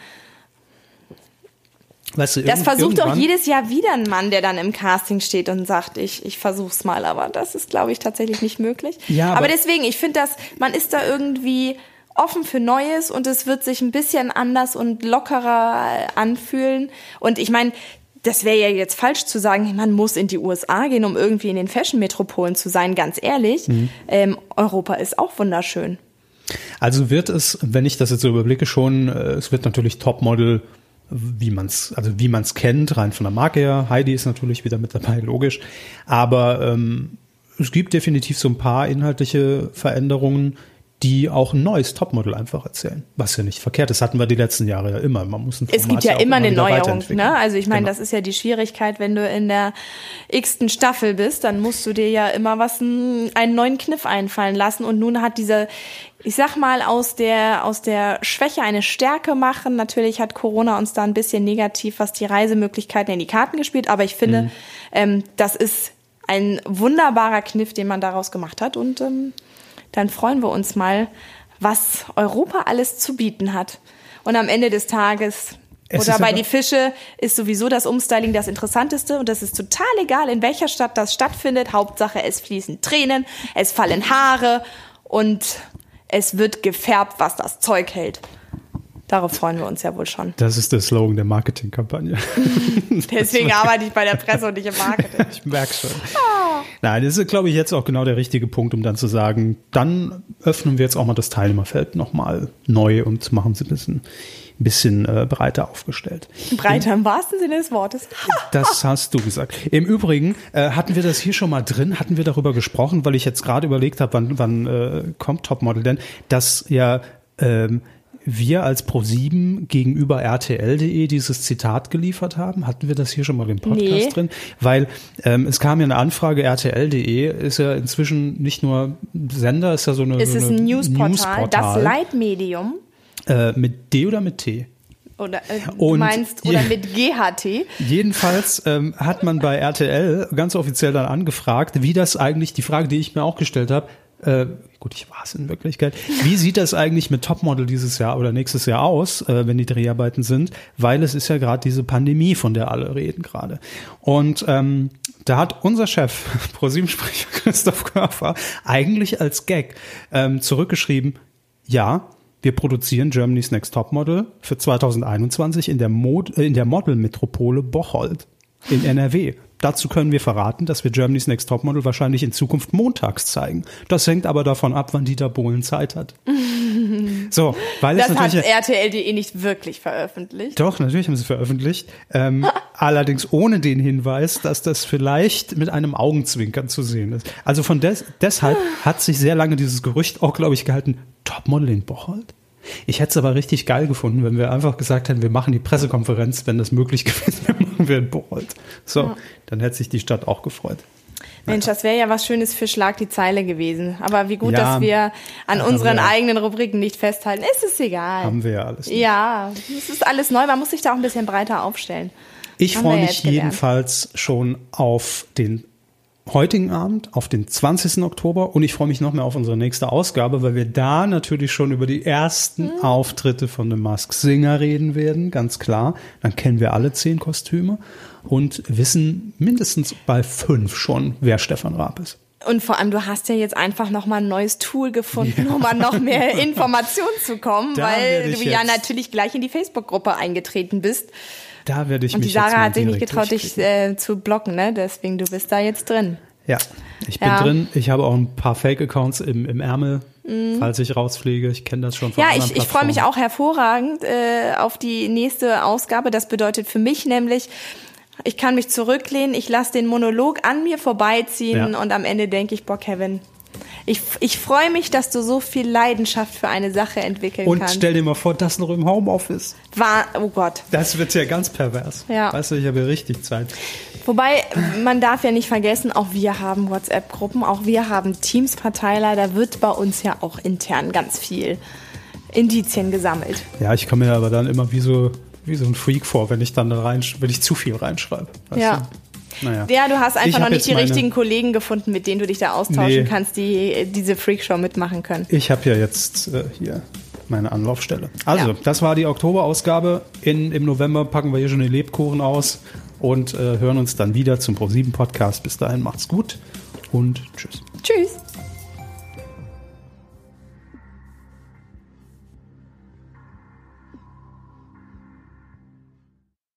weißt du, Das versucht doch jedes Jahr wieder ein Mann, der dann im Casting steht und sagt, ich, ich versuch's mal, aber das ist, glaube ich, tatsächlich nicht möglich. Ja, aber, aber- deswegen, ich finde, dass man ist da irgendwie offen für Neues und es wird sich ein bisschen anders und lockerer anfühlen. Und ich meine, das wäre ja jetzt falsch zu sagen, man muss in die USA gehen, um irgendwie in den Fashion-Metropolen zu sein, ganz ehrlich. Mhm. Ähm, Europa ist auch wunderschön. Also wird es, wenn ich das jetzt so überblicke, schon, äh, es wird natürlich Topmodel, wie man es, also wie man es kennt, rein von der Marke her. Heidi ist natürlich wieder mit dabei, logisch. Aber ähm, es gibt definitiv so ein paar inhaltliche Veränderungen, die auch ein neues Topmodel einfach erzählen. Was ja nicht verkehrt ist, hatten wir die letzten Jahre ja immer. Man muss ein Es Format gibt ja auch immer eine wieder Neuerung. Ne? Also ich meine, Genau. das ist ja die Schwierigkeit, wenn du in der x-ten Staffel bist, dann musst du dir ja immer was einen neuen Kniff einfallen lassen. Und nun hat diese, ich sag mal, aus der aus der Schwäche eine Stärke machen. Natürlich hat Corona uns da ein bisschen negativ, was die Reisemöglichkeiten in die Karten gespielt, aber ich finde, Mhm. ähm, das ist ein wunderbarer Kniff, den man daraus gemacht hat. Und ähm, dann freuen wir uns mal, was Europa alles zu bieten hat. Und am Ende des Tages Es oder bei die Fische ist sowieso das Umstyling das Interessanteste und das ist total egal, in welcher Stadt das stattfindet. Hauptsache, es fließen Tränen, es fallen Haare und es wird gefärbt, was das Zeug hält. Darauf freuen wir uns ja wohl schon. Das ist der Slogan der Marketingkampagne. [laughs] Deswegen arbeite ich bei der Presse und nicht im Marketing. [laughs] Ich merke schon. Nein, das ist, glaube ich, jetzt auch genau der richtige Punkt, um dann zu sagen, dann öffnen wir jetzt auch mal das Teilnehmerfeld nochmal neu und machen es ein bisschen, ein bisschen äh, breiter aufgestellt. Breiter im wahrsten Sinne des Wortes. [laughs] Das hast du gesagt. Im Übrigen, äh, hatten wir das hier schon mal drin? Hatten wir darüber gesprochen, weil ich jetzt gerade überlegt habe, wann, wann äh, kommt Topmodel denn, dass ja ähm, wir als Pro7 gegenüber RTL.de dieses Zitat geliefert haben. Hatten wir das hier schon mal im Podcast Nee. drin? Weil ähm, es kam ja eine Anfrage, RTL.de ist ja inzwischen nicht nur Sender, ist ja so eine Es so ist eine ein Newsportal, Newsportal. das Leitmedium. Äh, mit D oder mit T? Oder äh, du meinst, oder je- mit GHT. Jedenfalls ähm, hat man bei RTL ganz offiziell dann angefragt, wie das eigentlich, die Frage, die ich mir auch gestellt habe, äh, gut, ich war es in Wirklichkeit, wie sieht das eigentlich mit Topmodel dieses Jahr oder nächstes Jahr aus, äh, wenn die Dreharbeiten sind, weil es ist ja gerade diese Pandemie, von der alle reden gerade. Und ähm, da hat unser Chef, [laughs] ProSieben-Sprecher Christoph Körfer, eigentlich als Gag ähm, zurückgeschrieben, ja, wir produzieren Germany's Next Topmodel für 2021 in der, Mod äh, in der Modelmetropole Bocholt in NRW. Dazu können wir verraten, dass wir Germany's Next Topmodel wahrscheinlich in Zukunft montags zeigen. Das hängt aber davon ab, wann Dieter Bohlen Zeit hat. [laughs] so, weil es Das hat natürlich RTL.de nicht wirklich veröffentlicht. doch, natürlich haben sie veröffentlicht. Ähm, [laughs] allerdings ohne den Hinweis, dass das vielleicht mit einem Augenzwinkern zu sehen ist. Also von des, deshalb hat sich sehr lange dieses Gerücht auch, glaube ich, gehalten, Topmodel in Bocholt. Ich hätte es aber richtig geil gefunden, wenn wir einfach gesagt hätten, wir machen die Pressekonferenz, wenn das möglich [laughs] gewesen wäre, machen wir in Bocholt. So, dann hätte sich die Stadt auch gefreut. Mensch, das wäre ja was Schönes für Schlag die Zeile gewesen. Aber wie gut, Ja, dass wir an ja, unseren ja. eigenen Rubriken nicht festhalten. Es ist egal. Haben wir ja alles. nicht. Ja, es ist alles neu. Man muss sich da auch ein bisschen breiter aufstellen. Ich freue wir mich jedenfalls schon auf den heutigen Abend, auf den 20. Oktober und ich freue mich noch mehr auf unsere nächste Ausgabe, weil wir da natürlich schon über die ersten Hm. Auftritte von The Mask Singer reden werden, ganz klar. Dann kennen wir alle zehn Kostüme und wissen mindestens bei fünf schon, wer Stefan Raab ist. Und vor allem, du hast ja jetzt einfach noch mal ein neues Tool gefunden, um an noch mehr [laughs] Informationen zu kommen, Da weil du ja natürlich gleich in die Facebook-Gruppe eingetreten bist. Da werde ich Und die mich jetzt Sarah mal hat sich nicht getraut, dich äh, zu blocken, ne? Deswegen, du bist da jetzt drin. Ja, ich bin Ja. drin. Ich habe auch ein paar Fake-Accounts im, im Ärmel, falls ich rausfliege. Ich kenne das schon von Mhm. Ja, ich, ich freue mich auch hervorragend äh, auf die nächste Ausgabe. Das bedeutet für mich nämlich, ich kann mich zurücklehnen, ich lasse den Monolog an mir vorbeiziehen Ja. und am Ende denke ich, boah, Kevin, ich, ich freue mich, dass du so viel Leidenschaft für eine Sache entwickeln Und kannst. stell dir mal vor, das noch im Homeoffice. War, oh Gott. Das wird ja ganz pervers. Ja. Weißt du, ich habe ja richtig Zeit. Wobei, man darf ja nicht vergessen, auch wir haben WhatsApp-Gruppen, auch wir haben Teams-Verteiler, da wird bei uns ja auch intern ganz viel Indizien gesammelt. Ja, ich komme mir aber dann immer wie so, wie so ein Freak vor, wenn ich dann da rein, wenn ich zu viel reinschreibe. Ja. Du? Naja. Ja, du hast einfach noch nicht die meine- richtigen Kollegen gefunden, mit denen du dich da austauschen Nee. kannst, die diese Freakshow mitmachen können. Ich habe ja jetzt äh, hier meine Anlaufstelle. Also, Ja. das war die Oktoberausgabe. In, Im November packen wir hier schon die Lebkuchen aus und äh, hören uns dann wieder zum Pro7 Podcast. Bis dahin macht's gut und tschüss. Tschüss.